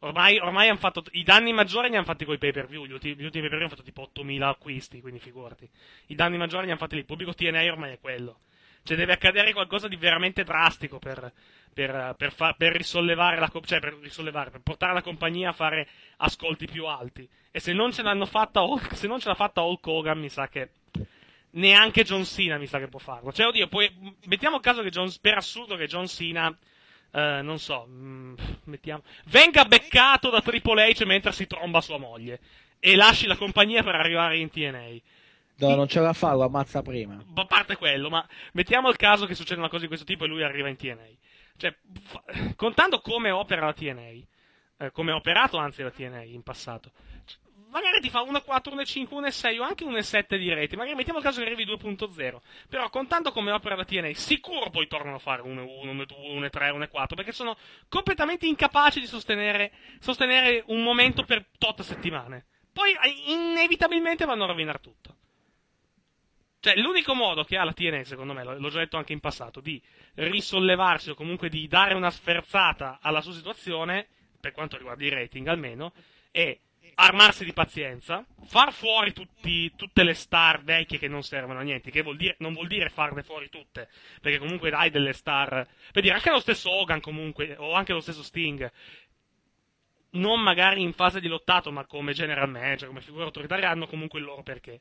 Ormai, ormai hanno fatto. I danni maggiori li hanno fatti con i pay per view. Gli ultimi, gli ultimi pay per view hanno fatto tipo 8000 acquisti, quindi figurati. I danni maggiori li hanno fatti lì. Il pubblico TNA ormai è quello. Cioè, deve accadere qualcosa di veramente drastico per, per, per, fa- per risollevare la. Cioè, per risollevare, per portare la compagnia a fare ascolti più alti. E se non ce l'hanno fatta, se non ce l'ha fatta Hulk Hogan, mi sa che neanche John Cena mi sa che può farlo. Cioè, oddio, poi mettiamo caso che John, per assurdo che John Cena, eh, non so, mm, mettiamo, venga beccato da Triple H mentre si tromba sua moglie e lasci la compagnia per arrivare in TNA. No, non ce la fa, lo ammazza prima. a parte quello, ma mettiamo il caso che succeda una cosa di questo tipo e lui arriva in TNA. Cioè, contando come opera la TNA, eh, come ha operato anzi la TNA in passato, cioè, magari ti fa 1.4, 1.5, 1.6 o anche 1.7 di reti, magari mettiamo il caso che arrivi 2.0, però contando come opera la TNA, sicuro poi tornano a fare 1.1, 1.2, 1.3, 1.4, perché sono completamente incapaci di sostenere, sostenere un momento per tot settimane. Poi eh, inevitabilmente vanno a rovinare tutto. Cioè, l'unico modo che ha la TNA, secondo me, l'ho già detto anche in passato, di risollevarsi o comunque di dare una sferzata alla sua situazione, per quanto riguarda i rating almeno, è armarsi di pazienza, far fuori tutti- tutte le star vecchie che non servono a niente, che vuol dire, non vuol dire farle fuori tutte, perché comunque hai delle star, per dire, anche lo stesso Hogan comunque, o anche lo stesso Sting, non magari in fase di lottato, ma come general manager, come figura autoritaria, hanno comunque il loro perché.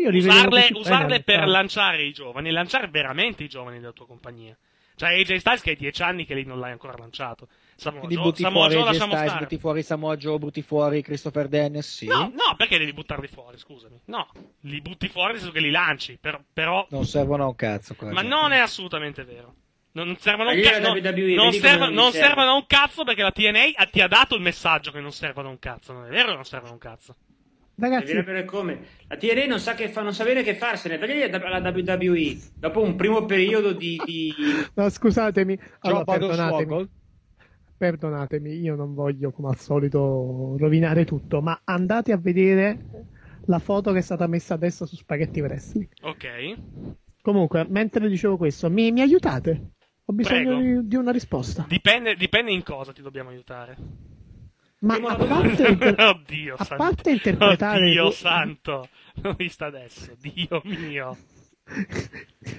Io li vedevo usarle, così usarle per lanciare i giovani, lanciare veramente i giovani della tua compagnia. Cioè AJ Styles che hai dieci anni che lì non l'hai ancora lanciato. Samoa Quindi Joe, butti Samoa fuori Joe AJ lasciamo Styles, stare. butti fuori Samoa Joe, butti fuori Christopher Dennis, sì. No, no, perché devi buttarli fuori, scusami. No, li butti fuori nel senso che li lanci, però, però- Non servono a un cazzo. quella ma gente. non è assolutamente vero. Non servono un Ma lì cazzo. Non, non servono, non servono a un cazzo perché la TNA ti ha dato il messaggio che non servono a un cazzo. Non è vero che non servono a un cazzo. Ragazzi. La TNA non sa, che fa, non sa bene che farsene. Perché la WWE, dopo un primo periodo di... di... no, scusatemi, allora, perdonatemi. Perdonatemi, io non voglio come al solito rovinare tutto, ma andate a vedere la foto che è stata messa adesso su Spaghetti Wrestling. Ok. Comunque, mentre dicevo questo, mi, mi aiutate? Ho bisogno di, di una risposta. Dipende, dipende in cosa ti dobbiamo aiutare. Ma a parte, inter- Oddio a santo. parte interpretare Oddio santo. L'ho vista adesso. Dio mio.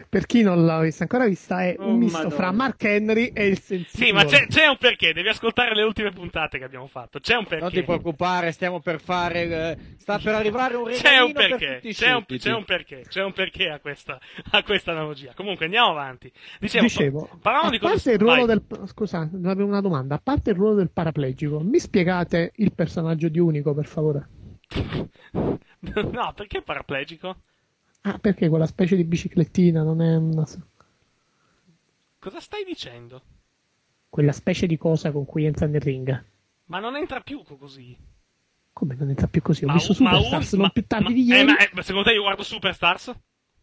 Per chi non l'ha vista ancora vista, è Oh, un misto Madonna. fra Mark Henry e il sensibile. Sì, ma c'è, c'è un perché. Devi ascoltare le ultime puntate che abbiamo fatto. C'è un perché. Non ti preoccupare, stiamo per fare. il- Sta per arrivare un C'è un regalino per perché, i c'è un, c'è un perché, c'è un perché a questa, a questa analogia. Comunque andiamo avanti. Dicevo, Dicevo, pa- parlavamo di cose il ruolo vai. del scusa, avevo una domanda. A parte il ruolo del paraplegico, mi spiegate il personaggio di Unico, per favore? No, perché paraplegico? Ah, perché quella specie di biciclettina non è una... Cosa stai dicendo? quella specie di cosa con cui entra nel ring? Ma non entra più co- così. Come non entra più così? Ho Ma visto un- ma Superstars un- non ma- più tardi ma- di eh, ieri. ma, eh, ma secondo te io guardo Superstars?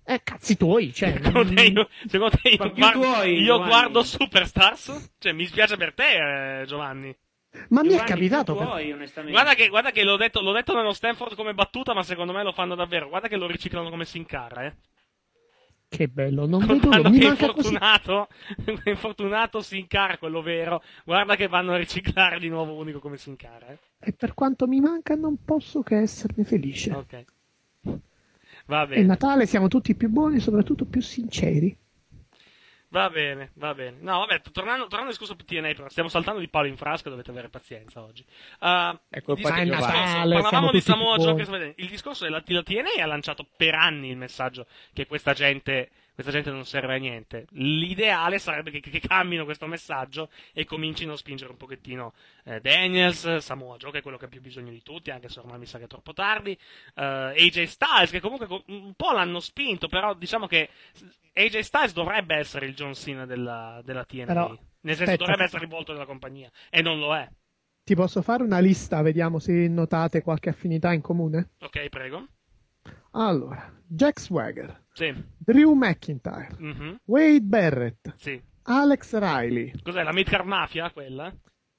Eh, cazzi tuoi, cioè. Secondo te io, secondo te io guardo, tuoi, io guardo Superstars? Cioè, mi spiace per te, eh, Giovanni. Ma mi è Giovanni, capitato. tu per-. Guarda che, guarda che l'ho, detto, l'ho detto nello Stanford come battuta, ma secondo me lo fanno davvero. Guarda che lo riciclano come Sin Cara, eh. Che bello, non vedo l'ora. Mi manca così. infortunato, è infortunato Sin Cara, quello vero. Guarda che vanno a riciclare di nuovo unico come Sin Cara, eh. E per quanto mi manca, non posso che esserne felice. Ok. Va E bene. Natale siamo tutti più buoni e soprattutto più sinceri. Va bene, va bene. No, vabbè, tornando, tornando al discorso TNA, però, stiamo saltando di palo in frasca, dovete avere pazienza oggi. Uh, È colpa il di. Natale, parlavamo siamo di Samoa Joe, il discorso è la, la TNA ha lanciato per anni il messaggio che questa gente, questa gente non serve a niente. L'ideale sarebbe che, che cammino questo messaggio e comincino a spingere un pochettino eh, Daniels, Samoa Joe, che è quello che ha più bisogno di tutti, anche se ormai mi sa che è troppo tardi, eh, AJ Styles, che comunque co- un po' l'hanno spinto, però diciamo che AJ Styles dovrebbe essere il John Cena della, della TNA. Però, Nel senso, aspetta. dovrebbe essere il volto della compagnia. E non lo è. Ti posso fare una lista, vediamo se notate qualche affinità in comune? Ok, prego. Allora, Jack Swagger, Sì. Drew McIntyre, Mhm. Wade Barrett, Sì. Alex Riley. Cos'è la Midcard Mafia quella?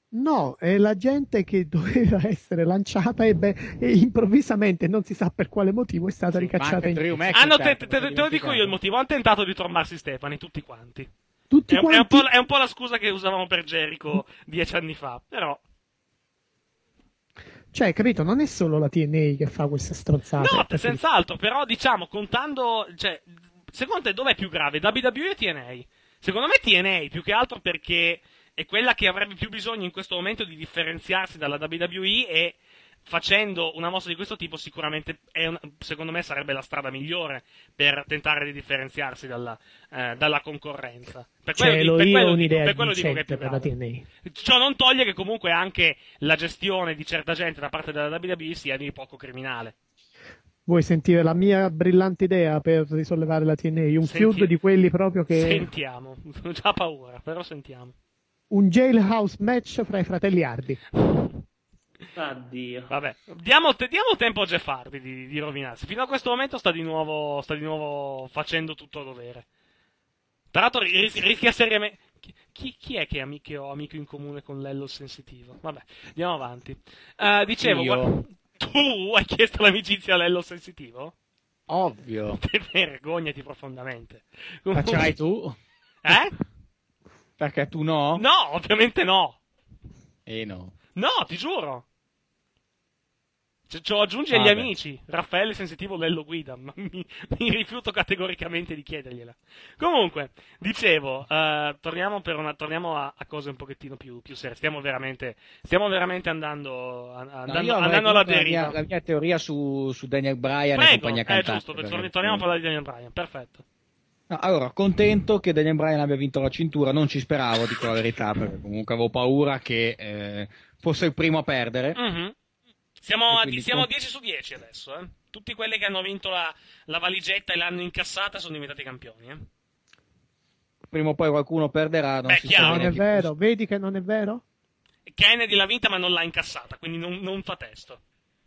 No, è la gente che doveva essere lanciata e, beh, e improvvisamente, non si sa per quale motivo, è stata ricacciata in Drew Ah, no, te, te- te- te lo dico io il motivo. Hanno tentato di trombarsi Stefani, tutti quanti. Tutti È, un- è un quanti. po', è un po' la scusa che usavamo per Jericho dieci anni fa. Però, Cioè, capito, non è solo la TNA che fa queste stronzate. no, Perché- senz'altro. Però, diciamo, contando. Cioè, secondo te dov'è più grave? WWE o TNA? Secondo me TNA, più che altro perché è quella che avrebbe più bisogno in questo momento di differenziarsi dalla WWE e facendo una mossa di questo tipo sicuramente è un- secondo me sarebbe la strada migliore per tentare di differenziarsi dalla, eh, dalla concorrenza. Per quello, Cioè, di- lo per quello dico- un'idea per quello dico che è più. TNA. Ciò non toglie che comunque anche la gestione di certa gente da parte della WWE sia di poco criminale. Vuoi sentire la mia brillante idea per risollevare la TNA? Un Senti- feud di quelli proprio che... Sentiamo, ho già paura, però sentiamo. Un jailhouse match fra i fratelli Hardy. Addio. Vabbè, diamo, te- diamo tempo a Jeff Hardy di, di rovinarsi. Fino a questo momento sta di nuovo, sta di nuovo facendo tutto a dovere. Tra l'altro ris- rischia seriamente... Chi, chi- chi è che, è ami- che ho amico in comune con Lello Sensitivo? Vabbè, andiamo avanti. Eh, dicevo, Io. gua- tu hai chiesto l'amicizia a Lello Sensitivo? Ovvio. Te vergognati profondamente. Ma ce l'hai tu? Eh? Perché tu no? No, ovviamente no. Eh no. No, ti giuro. Ce, ce lo aggiungi agli Vabbè. amici. Raffaele Sensitivo Lello Guida. Ma mi, mi rifiuto categoricamente di chiedergliela. Comunque, dicevo, eh, torniamo, per una, torniamo a, a cose un pochettino più, più serie. Stiamo veramente, stiamo veramente andando, a- No, andando, avrei andando alla comunque la deriva. mia, la mia teoria su, su Daniel Bryan e Prego, compagnia è cantante. giusto, perché- torni- torniamo a parlare di Daniel Bryan. Perfetto. No, allora, contento che Daniel Bryan abbia vinto la cintura, non ci speravo, dico la verità, perché comunque avevo paura che eh, fosse il primo a perdere. Mhm. Siamo, a, siamo con- 10 su 10 adesso. Eh? Tutti quelli che hanno vinto la, la valigetta e l'hanno incassata sono diventati campioni. Eh? Prima o poi qualcuno perderà, non Beh, si chiaro. Non è vero, vedi che non è vero? Kennedy l'ha vinta ma non l'ha incassata, quindi non, non fa testo.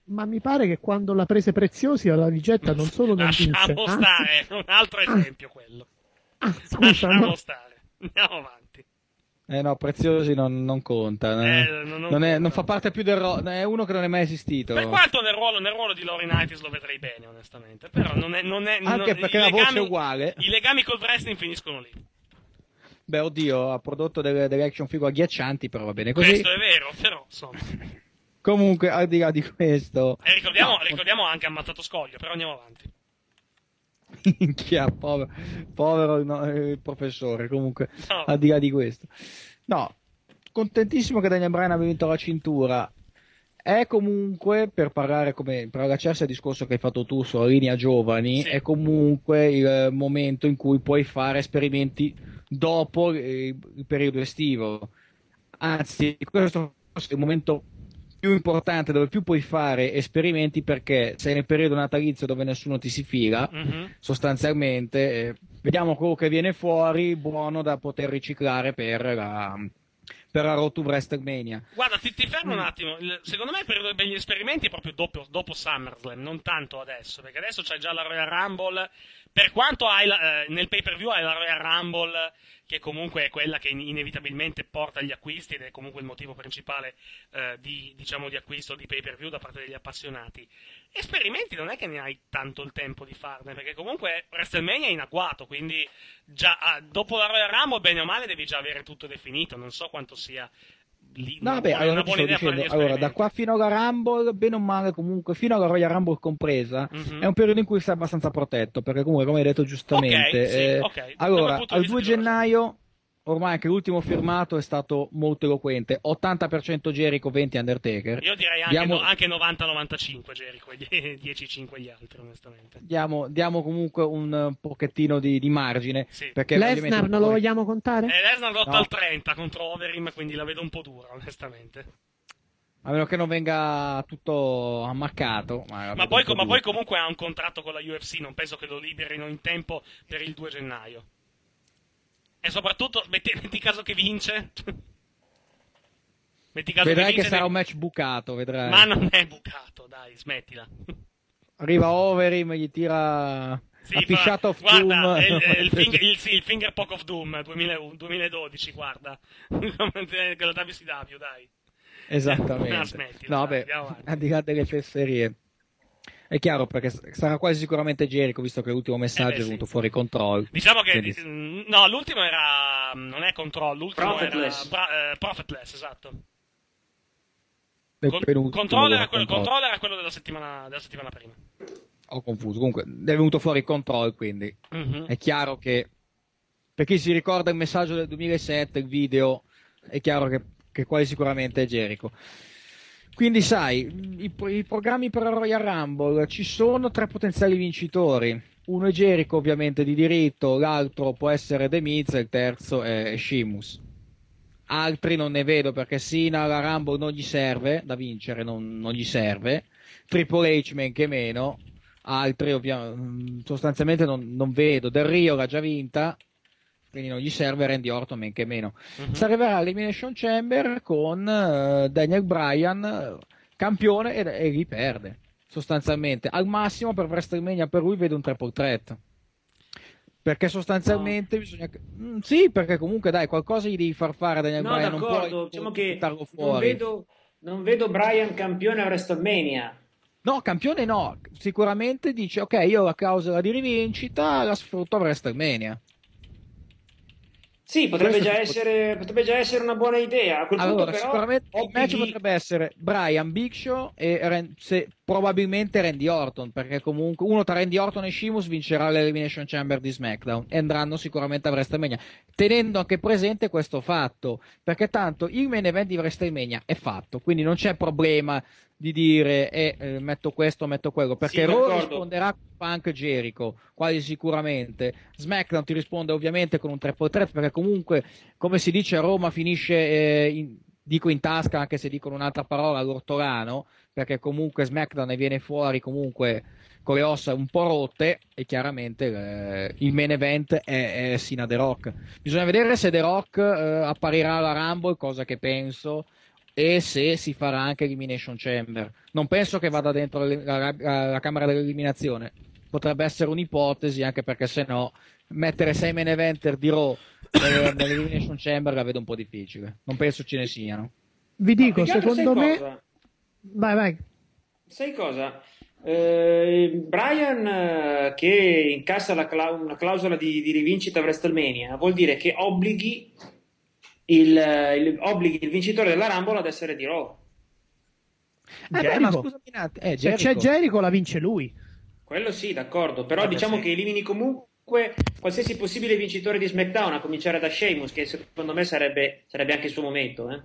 Ma mi pare che quando l'ha prese Preziosi alla vigetta non solo non vinse. Lasciamo ah, stare, un altro esempio quello. scusa, Lasciamo no. stare. Andiamo avanti. Eh no, Preziosi non, non conta. non- Eh, non- non è- non fa parte più del ro- è uno che non è mai esistito. Per quanto nel ruolo, nel ruolo di Laurinaitis lo vedrei bene, onestamente. Però non è. Non è Anche non- perché i la voce legami- è uguale. I legami col wrestling finiscono lì. Beh, oddio, ha prodotto delle, delle action figure agghiaccianti, però va bene così. Questo è vero, però insomma. Comunque, al di là di questo, E ricordiamo, No. ricordiamo anche ammazzato Scoglio, però andiamo avanti. Minchia, povero, povero no, eh, professore. Comunque, No. al di là di questo, no, contentissimo che Daniel Bryan abbia vinto la cintura. È comunque, per parlare come, per allacciarsi al discorso che hai fatto tu sulla linea giovani, Sì. è comunque il momento in cui puoi fare esperimenti dopo il, il periodo estivo. Anzi, questo è il momento più importante dove più puoi fare esperimenti perché sei nel periodo natalizio dove nessuno ti si fila Mhm. sostanzialmente eh, vediamo quello che viene fuori buono da poter riciclare per la, per la Road to WrestleMania Guarda, ti, ti fermo Mm. un attimo. Il- secondo me il periodo degli esperimenti è proprio dopo, dopo SummerSlam, non tanto adesso, perché adesso c'è già la Royal Rumble. Per quanto la- eh, nel pay per view hai la Royal Rumble, che comunque è quella che in- inevitabilmente porta agli acquisti ed è comunque il motivo principale eh, di, diciamo, di acquisto di pay per view da parte degli appassionati. Esperimenti non è che ne hai tanto il tempo di farne, perché comunque WrestleMania è in agguato, quindi già ah, dopo la Royal Rumble, bene o male, devi già avere tutto definito. Non so quanto sia lì No, vabbè, allora gli dicendo, allora, da qua fino alla Rumble, bene o male, comunque, fino alla Royal Rumble compresa, Mhm. è un periodo in cui sei abbastanza protetto, perché comunque, come hai detto giustamente, Ok, sì, eh, ok. Da quel allora, al vista 2 ti do ragione. gennaio, ormai anche l'ultimo firmato è stato molto eloquente, 80% Jericho, 20 Undertaker. Io direi anche, Diamo- no- anche 90-95 Jericho e 10-5 gli altri, onestamente. Diamo, diamo comunque un eh, pochettino di, di margine, Sì. perché Lesnar non lo poi- vogliamo contare? E Lesnar lotta No. al 30 contro Overeem, quindi la vedo un po' dura, onestamente. a meno che non venga tutto ammaccato. Ma, Ma poi, ma poi comunque ha un contratto con la UFC, non penso che lo liberino in tempo per il 2 gennaio. E soprattutto, metti, metti caso che vince. metti caso Vedrai che che vince. sarà ne- un match bucato, vedrai. Ma non è bucato, dai, smettila. Arriva Overeem, gli tira Sì, a Fish fa- Out of guarda, Doom. il, il finger, il- il Finger Poke of Doom 2001 2012, guarda. Con la WCW, dai. Esattamente. No, avanti. al di là delle fesserie. È chiaro perché sarà quasi sicuramente Jericho, visto che l'ultimo messaggio Eh beh, è sì. venuto fuori control. Diciamo che Quindi- mm, no, l'ultimo era non è control, l'ultimo Profitless. era bra- eh, profitless, esatto. Con- venuto control, era quello, control. control era quello della settimana, della settimana prima. Ho confuso. Comunque, è venuto fuori control, quindi Mhm. è chiaro che per chi si ricorda il messaggio del 2007, il video, è chiaro che, che quasi sicuramente è Jericho. Quindi, sai, i, i programmi per la Royal Rumble ci sono tre potenziali vincitori. Uno è Jericho, ovviamente di diritto, l'altro può essere The Miz e il terzo è Sheamus. Altri non ne vedo perché Sina la Rumble non gli serve da vincere, non, non gli serve. Triple H men che meno. altri ovvia- mm, sostanzialmente non, non vedo. Del Rio l'ha già vinta, quindi non gli serve Randy Orton men che meno. Mhm. Si arriverà all'Elimination Chamber con eh, Daniel Bryan eh, campione e, e lì perde sostanzialmente. Al massimo per WrestleMania per lui vedo un triple threat. Perché sostanzialmente bisogna. Mm, sì, perché comunque dai, qualcosa gli devi far fare a Daniel No, Bryan. Non d'accordo, puoi diciamo che buttarlo non fuori. vedo, non vedo Brian campione a WrestleMania. No, campione no. Sicuramente dice: Ok, io ho la clausola di rivincita, la sfrutto a WrestleMania. Sì, potrebbe già, essere, potrebbe già essere una buona idea. A quel Allora, punto, però, sicuramente il obblighi- match potrebbe essere Brian Big Show e Ran- se- probabilmente Randy Orton, perché comunque uno tra Randy Orton e Sheamus vincerà l'Elimination Chamber di SmackDown e andranno sicuramente a WrestleMania, tenendo anche presente questo fatto, perché tanto il main event di WrestleMania è fatto, quindi non c'è problema di dire eh, eh, metto questo, metto quello, perché Sì, Raw risponderà con Punk Jericho, quasi sicuramente. SmackDown ti risponde ovviamente con un 3x3, perché comunque, come si dice a Roma, finisce eh, in- dico in tasca anche se dicono un'altra parola all'ortolano, perché comunque SmackDown ne viene fuori comunque con le ossa un po' rotte e chiaramente eh, il main event è, è Sina The Rock. Bisogna vedere se The Rock eh, apparirà alla Rumble, cosa che penso, e se si farà anche Elimination Chamber. Non penso che vada dentro la, la- la camera dell'eliminazione. Potrebbe essere un'ipotesi, anche perché se no mettere sei main eventer di Raw nelle- nell'Elimination Chamber la vedo un po' difficile. Non penso ce ne siano. Vi dico, secondo sai me... cosa? Vai, vai. Sai cosa? Eh, Brian eh, che incassa la cla- una clausola di, di rivincita a WrestleMania vuol dire che obblighi il, il- obblighi il vincitore della Rumble ad essere di Raw. Eh beh, Jericho. ma scusami un attimo. Eh, Se c'è Jericho. Jericho la vince lui. Quello sì, d'accordo, però Vabbè, diciamo sì. che elimini comunque qualsiasi possibile vincitore di SmackDown, a cominciare da Sheamus, che secondo me sarebbe, sarebbe anche il suo momento. Eh?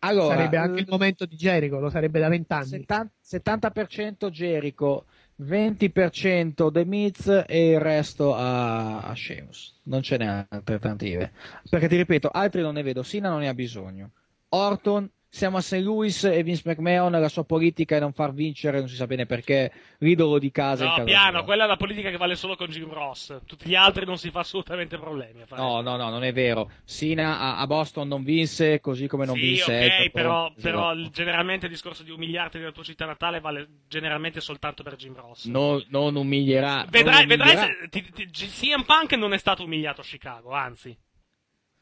Allora, sarebbe anche il momento di Jericho, lo sarebbe da vent'anni. 70%, 70% Jericho, 20% The Miz e il resto a, a Sheamus. Non ce n'è alternative. Perché ti ripeto, altri non ne vedo. Sina non ne ha bisogno. Orton, siamo a St. Louis e Vince McMahon, la sua politica è non far vincere, non si sa bene perché, l'idolo di casa No, piano, quella è la politica che vale solo con Jim Ross. Tutti gli altri non si fa assolutamente problemi. No, no, no, non è vero. Sina a, a Boston non vinse, così come non sì, vinse ok, Edge, però, però- però generalmente il discorso di umiliarti nella tua città natale vale generalmente soltanto per Jim Ross. No- non umilierà. Vedrai, non vedrai umilierà. se ti- ti- CM Punk non è stato umiliato a Chicago, anzi.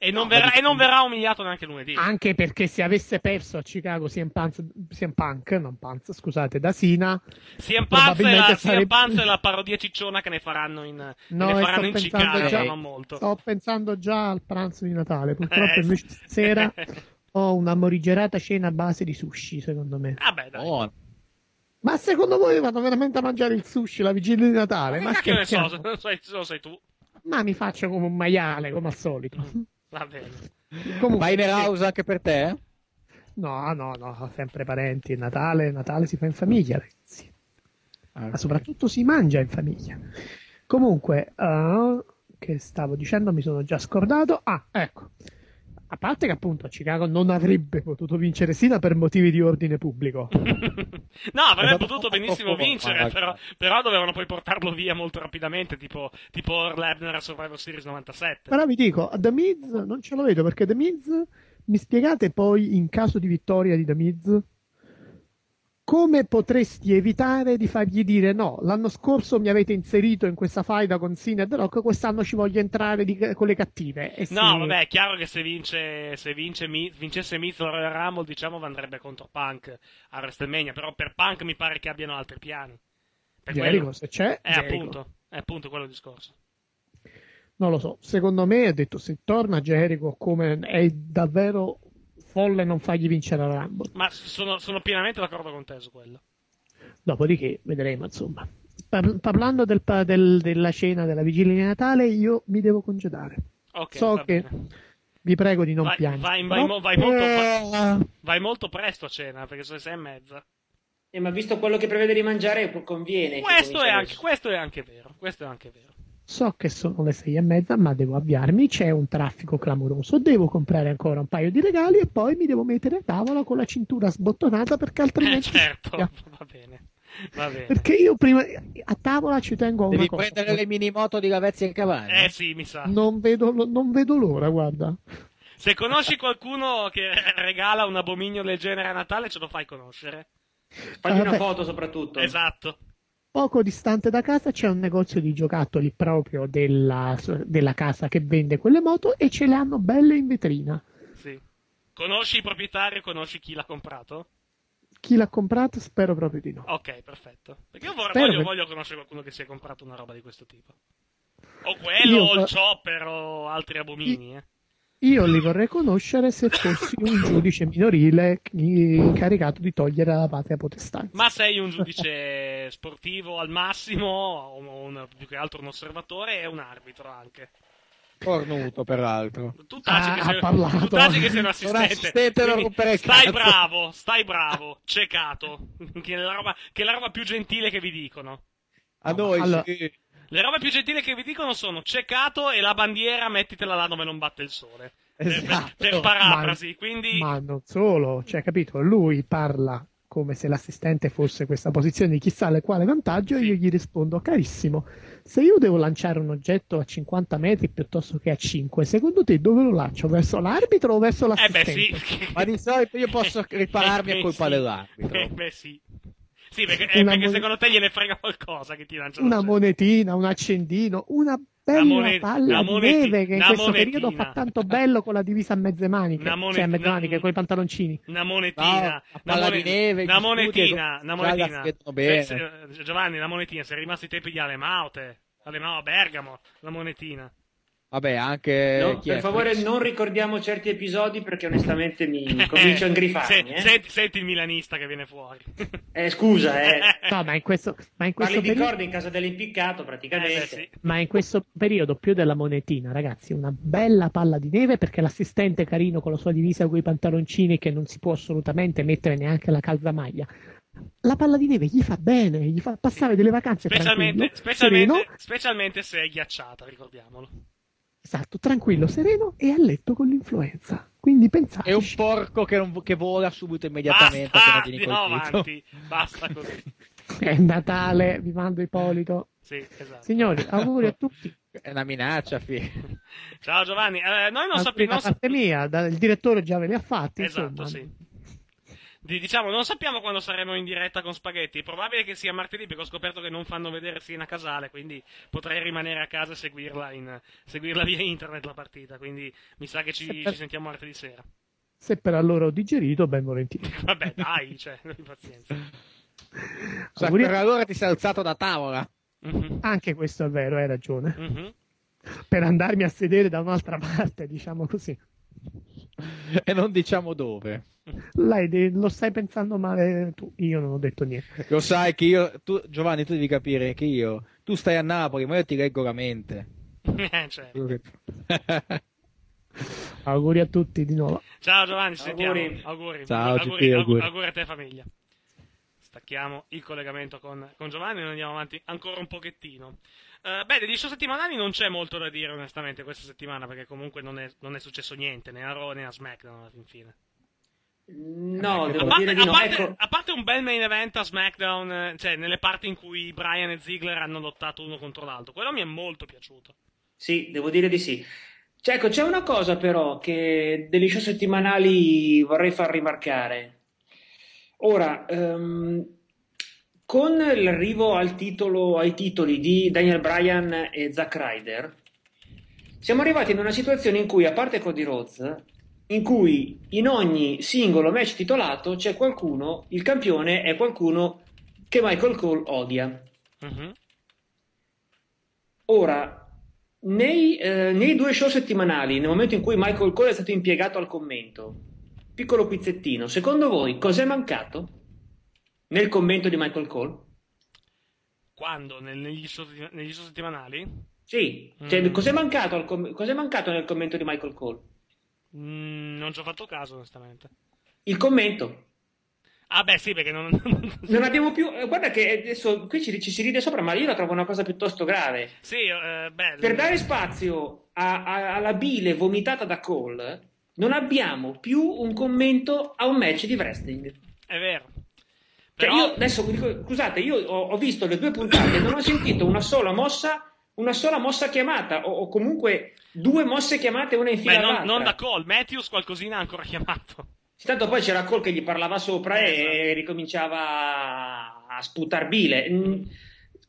E non, No, verrà, e non verrà umiliato neanche lunedì. Anche perché se avesse perso a Chicago CM Punk, CM Punk non Punk, scusate, da Sina, CM Punk la, sarebbe- CM Punk è la parodia cicciona che ne faranno in, No, ne faranno sto in pensando Chicago, già- non molto. sto pensando già al pranzo di Natale. Purtroppo Eh, invece stasera ho una morigerata cena a base di sushi, secondo me. Vabbè, dai. Oh, Ma secondo voi vado veramente a mangiare il sushi la vigilia di Natale? Ma Ma che ne so, lo sai, lo sai tu. Ma mi faccio come un maiale, come al solito. Va bene. Comunque, Vai in house anche per te? No, no, no, sempre parenti. Natale, Natale si fa in famiglia, ragazzi. Ma soprattutto si mangia in famiglia. Comunque, eh, che stavo dicendo, mi sono già scordato. Ah, ecco. A parte che appunto a Chicago non avrebbe potuto vincere Sina per motivi di ordine pubblico. No, avrebbe È stato potuto benissimo vincere, però, però dovevano poi portarlo via molto rapidamente, tipo, tipo Earl Hebner a Survivor Series 97. Però vi dico, The Miz non ce lo vedo perché The Miz, mi spiegate poi in caso di vittoria di The Miz, come potresti evitare di fargli dire no, l'anno scorso mi avete inserito in questa faida con Cena e The Rock, quest'anno ci voglio entrare di- con le cattive. No, sì, vabbè, è chiaro che se vince, se vince vincesse Miz o Royal Rumble, diciamo, andrebbe contro Punk a WrestleMania, però per Punk mi pare che abbiano altri piani. Per Jericho, quello- se c'è, È Jericho. appunto, è appunto quello il discorso. Non lo so, secondo me ha detto se torna Jericho come è davvero folle non fargli vincere la Rumble. Ma sono, sono pienamente d'accordo con te su quello. Dopodiché vedremo, insomma. Par- parlando del pa- del- della cena della vigilia di Natale, io mi devo congedare. Ok, so che bene. vi prego di non Vai, piangere. vai- vai mo- vai molto, Eh, vai molto presto a cena, perché sono le sei e mezza. Eh, ma visto quello che prevede di mangiare, conviene. Questo è, anche, questo è anche vero, questo è anche vero. So che sono le sei e mezza, ma devo avviarmi. C'è un traffico clamoroso. Devo comprare ancora un paio di regali e poi mi devo mettere a tavola con la cintura sbottonata perché Eh, altrimenti. certo, va bene. Va bene. Perché io prima a tavola ci tengo a una Devi cosa. prendere le mini moto di Gavezzi e Cavani. Eh sì, mi sa. Non vedo, non vedo l'ora, guarda. Se conosci qualcuno che regala un abominio del genere a Natale, ce lo fai conoscere. Fagli una Vabbè. foto soprattutto. Esatto. Poco distante da casa c'è un negozio di giocattoli proprio della, della casa che vende quelle moto e ce le hanno belle in vetrina. Sì. Conosci il proprietario, conosci chi l'ha comprato? Chi l'ha comprato spero proprio di no. Ok, perfetto. Perché io vor- Spero voglio, che- voglio conoscere qualcuno che si è comprato una roba di questo tipo. O quello, Io- o il chopper, o altri abomini, eh. Io li vorrei conoscere se fossi un giudice minorile incaricato di togliere la patria potestà. Ma sei un giudice sportivo al massimo, o un- più che altro un osservatore e un arbitro anche. Cornuto, peraltro. Tu taci, Ah, che, ha sei, parlato. tu taci che sei un Un assistente. assistente rompere il stai cazzo. bravo, stai bravo, ciecato. Che è, la roba, che è la roba più gentile che vi dicono. A noi allora- sì. Le robe più gentili che vi dicono sono ciecato e la bandiera mettitela là dove non batte il sole. Per- Esatto. Per, per parafrasi, quindi... Ma non solo, cioè, capito? Lui parla come se l'assistente fosse questa posizione di chissà alle quale vantaggio e io gli rispondo, carissimo, se io devo lanciare un oggetto a 50 metri piuttosto che a 5, secondo te dove lo lancio? Verso l'arbitro o verso Eh beh l'assistente? sì. Ma di solito io posso ripararmi Eh, a colpa sì. dell'arbitro. Eh, beh sì. Sì, perché, eh, perché mon- secondo te gliene frega qualcosa che ti lanciano. Una monetina, un accendino, una bella Una mone- palla di neve che in questo monetina. periodo fa tanto bello con la divisa a mezze maniche, Una mone- cioè a mezze maniche, con i pantaloncini. Una monetina, No, una, mone- di neve, una monetina, una monetina. Se- se- Giovanni, la monetina, sei rimasti i tempi di Alemaute, Alemao a Bergamo, la monetina. Vabbè, anche No, per favore non ricordiamo certi episodi perché onestamente mi comincio a ingrifarmi. Se- eh. senti, senti il milanista che viene fuori. Eh, scusa, eh. No, ma in questo, ma in questo periodo... corda in casa dell'impiccato praticamente. Eh, sì. Ma in questo periodo più della monetina, ragazzi, una bella palla di neve perché l'assistente carino con la sua divisa con i pantaloncini che non si può assolutamente mettere neanche la calzamaglia. La palla di neve gli fa bene, gli fa passare delle vacanze Specialmente, tranquillo, specialmente, specialmente se è ghiacciata, ricordiamolo. Esatto, tranquillo, sereno e a letto con l'influenza. Quindi pensate, È un porco che, non- che vola subito immediatamente Basta, andiamo avanti, basta così. è Natale, vi mando Ippolito. Sì, esatto. Signori, auguri a tutti. È una minaccia, fi. Ciao Giovanni, Eh, noi non sappiamo... da parte mia, da- il direttore già ve li ha fatti, Esatto, insomma. sì. Di- Diciamo, non sappiamo quando saremo in diretta con Spaghetti. È probabile che sia martedì perché ho scoperto che non fanno vedere Siena Casale. Quindi potrei rimanere a casa e seguirla, in- seguirla via internet la partita. Quindi mi sa che ci, ci sentiamo martedì sera. Se per allora ho digerito, ben volentieri. Vabbè, dai, cioè, pazienza. Sa, Auguri- per allora ti sei alzato da tavola. Mhm, Anche questo è vero, hai ragione. mhm. Per andarmi a sedere da un'altra parte, diciamo così. E non diciamo dove. Lei lo stai pensando male tu, io non ho detto niente. Lo sai che io, tu, Giovanni, tu devi capire che io, tu stai a Napoli, ma io ti leggo la mente. Eh, certo. Auguri a tutti di nuovo. Ciao Giovanni, ci sentiamo. Auguri. Auguri. Ciao, auguri, GP, auguri, auguri. auguri a te famiglia. Stacchiamo il collegamento con, con Giovanni e andiamo avanti ancora un pochettino. Eh, beh, degli show settimanali non c'è molto da dire onestamente questa settimana perché comunque non è, non è successo niente né a Raw né a SmackDown alla fin fine. No, A devo parte, dire di a no. parte- Ecco, a parte un bel main event a SmackDown, eh, cioè nelle parti in cui Brian e Ziggler hanno lottato uno contro l'altro, quello mi è molto piaciuto. Sì, devo dire di sì. Cioè, ecco, c'è una cosa però che degli show settimanali vorrei far rimarcare. Ora, ehm, con l'arrivo al titolo, ai titoli di Daniel Bryan e Zack Ryder, siamo arrivati in una situazione in cui, a parte Cody Rhodes, in cui in ogni singolo match titolato c'è qualcuno, il campione è qualcuno che Michael Cole odia. Mhm. Ora, nei, eh, nei due show settimanali, nel momento in cui Michael Cole è stato impiegato al commento, piccolo pizzettino, secondo voi cos'è mancato nel commento di Michael Cole? Quando? Nel- negli, negli show settimanali? Sì, cioè, Mm. cos'è, mancato cos'è mancato nel commento di Michael Cole? Mm, non ci ho fatto caso onestamente. Il commento. Ah beh sì perché non... Non abbiamo più. eh, Guarda che adesso qui ci, ci si ride sopra, ma io la trovo una cosa piuttosto grave. sì, eh, beh... Per dare spazio a- a- alla bile vomitata da Cole, non abbiamo più un commento a un match di wrestling. È vero. Cioè, io adesso dico, scusate, io ho, ho visto le due puntate e non ho sentito una sola mossa, una sola mossa chiamata, o, o comunque due mosse chiamate una in fila Beh, non, non da Cole, Matthews qualcosina ha ancora chiamato. Tanto poi c'era Cole che gli parlava sopra Esatto. e ricominciava a sputar bile. Mm,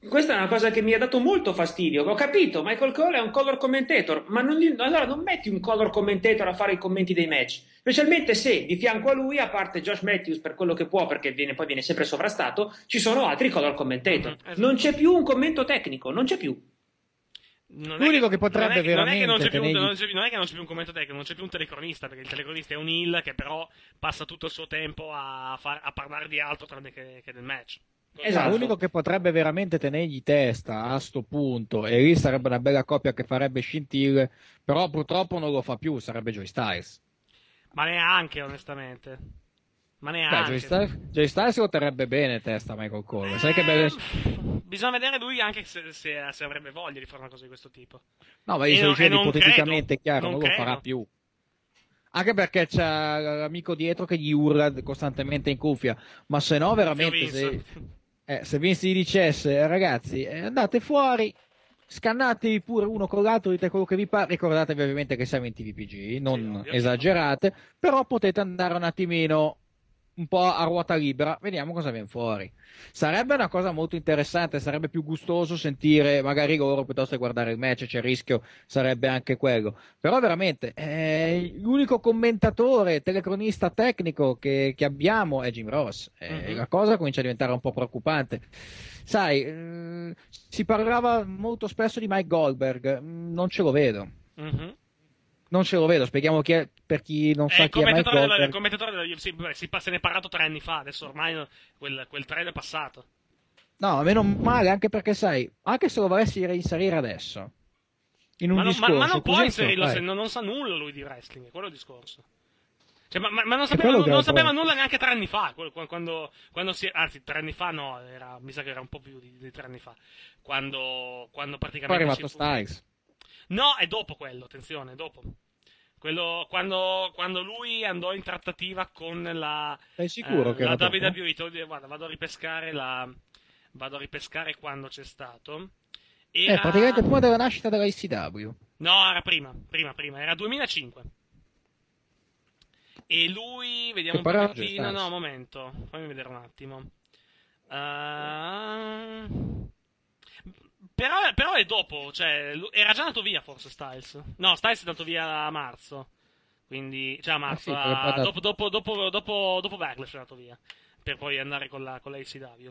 Questa è una cosa che mi ha dato molto fastidio. Ho capito, Michael Cole è un color commentator, ma non gli- allora non metti un color commentator a fare i commenti dei match. Specialmente se di fianco a lui, a parte Josh Matthews per quello che può, perché viene- poi viene sempre sovrastato, ci sono altri color commentator. esatto. Non c'è più un commento tecnico, non c'è più. Non L'unico è che potrebbe non è, non è che non veramente c'è, più, non più- non è che non c'è più un commento tecnico, non c'è più un telecronista, perché il telecronista è un heel che però passa tutto il suo tempo a, far- a parlare di altro tranne che, che del match. Esatto. L'unico che potrebbe veramente tenergli testa a sto punto, e lì sarebbe una bella coppia che farebbe scintille, però purtroppo non lo fa più, sarebbe Joy Styles. Ma neanche, onestamente. Ma Beh, neanche. Joy Styles, Joy Styles lo terrebbe bene testa Michael Cole. Sai che bello... Bisogna vedere lui anche se, se- se avrebbe voglia di fare una cosa di questo tipo. No, ma io sto dicendo ipoteticamente, credo, chiaro, non non, lo credo. farà più. Anche perché c'è l'amico dietro che gli urla costantemente in cuffia. Ma se no, veramente, se, eh, se Vince gli dicesse, ragazzi, eh, andate fuori, scannatevi pure uno con l'altro, dite quello che vi pare. Ricordatevi ovviamente che siamo in TVPG, non esagerate, però potete andare un attimino un po' a ruota libera, vediamo cosa viene fuori. Sarebbe una cosa molto interessante, sarebbe più gustoso sentire magari loro piuttosto che guardare il match, c'è il rischio, sarebbe anche quello. Però veramente, eh, l'unico commentatore, telecronista tecnico che, che abbiamo è Jim Ross. Eh, Mhm. La cosa comincia a diventare un po' preoccupante. Sai, eh, si parlava molto spesso di Mike Goldberg, mm, non ce lo vedo. Mhm. Non ce lo vedo, spieghiamo chi è, per chi non È sa il chi è Mike commentatore, della, il Goldberg. commentatore della UFC, beh, si, se ne è parlato tre anni fa, adesso ormai quel, quel trend è passato. No, meno male, anche perché sai, anche se lo volessi reinserire adesso, in un Ma, non- ma- discorso, ma non può inserirlo se non, non sa nulla lui di wrestling, è quello il discorso. Cioè, ma, ma- ma non sapeva, non, non sapeva nulla neanche tre anni fa, quando, quando si, anzi tre anni fa no, era, mi sa che era un po' più di, di tre anni fa, quando, quando Poi è praticamente... arrivato si fu- Styles. No, è dopo quello, attenzione, è dopo. Quello, quando, quando lui andò in trattativa con la, Sei sicuro eh, che la? WWE, dico, guarda, vado a ripescare la, vado a ripescare quando c'è stato. Eh, Era- praticamente prima della nascita della ICW. No, era prima, prima, prima, era 2005. E lui, vediamo Che un parla pochettino, Styles. no, un momento, fammi vedere un attimo. Ehm, però, però è dopo, cioè, era già andato via forse Styles. No, Styles è andato via a marzo. Quindi, cioè a marzo, sì, perché a- dopo, dopo, dopo, dopo, dopo Backlash è andato via. Per poi andare con la, con la ACW.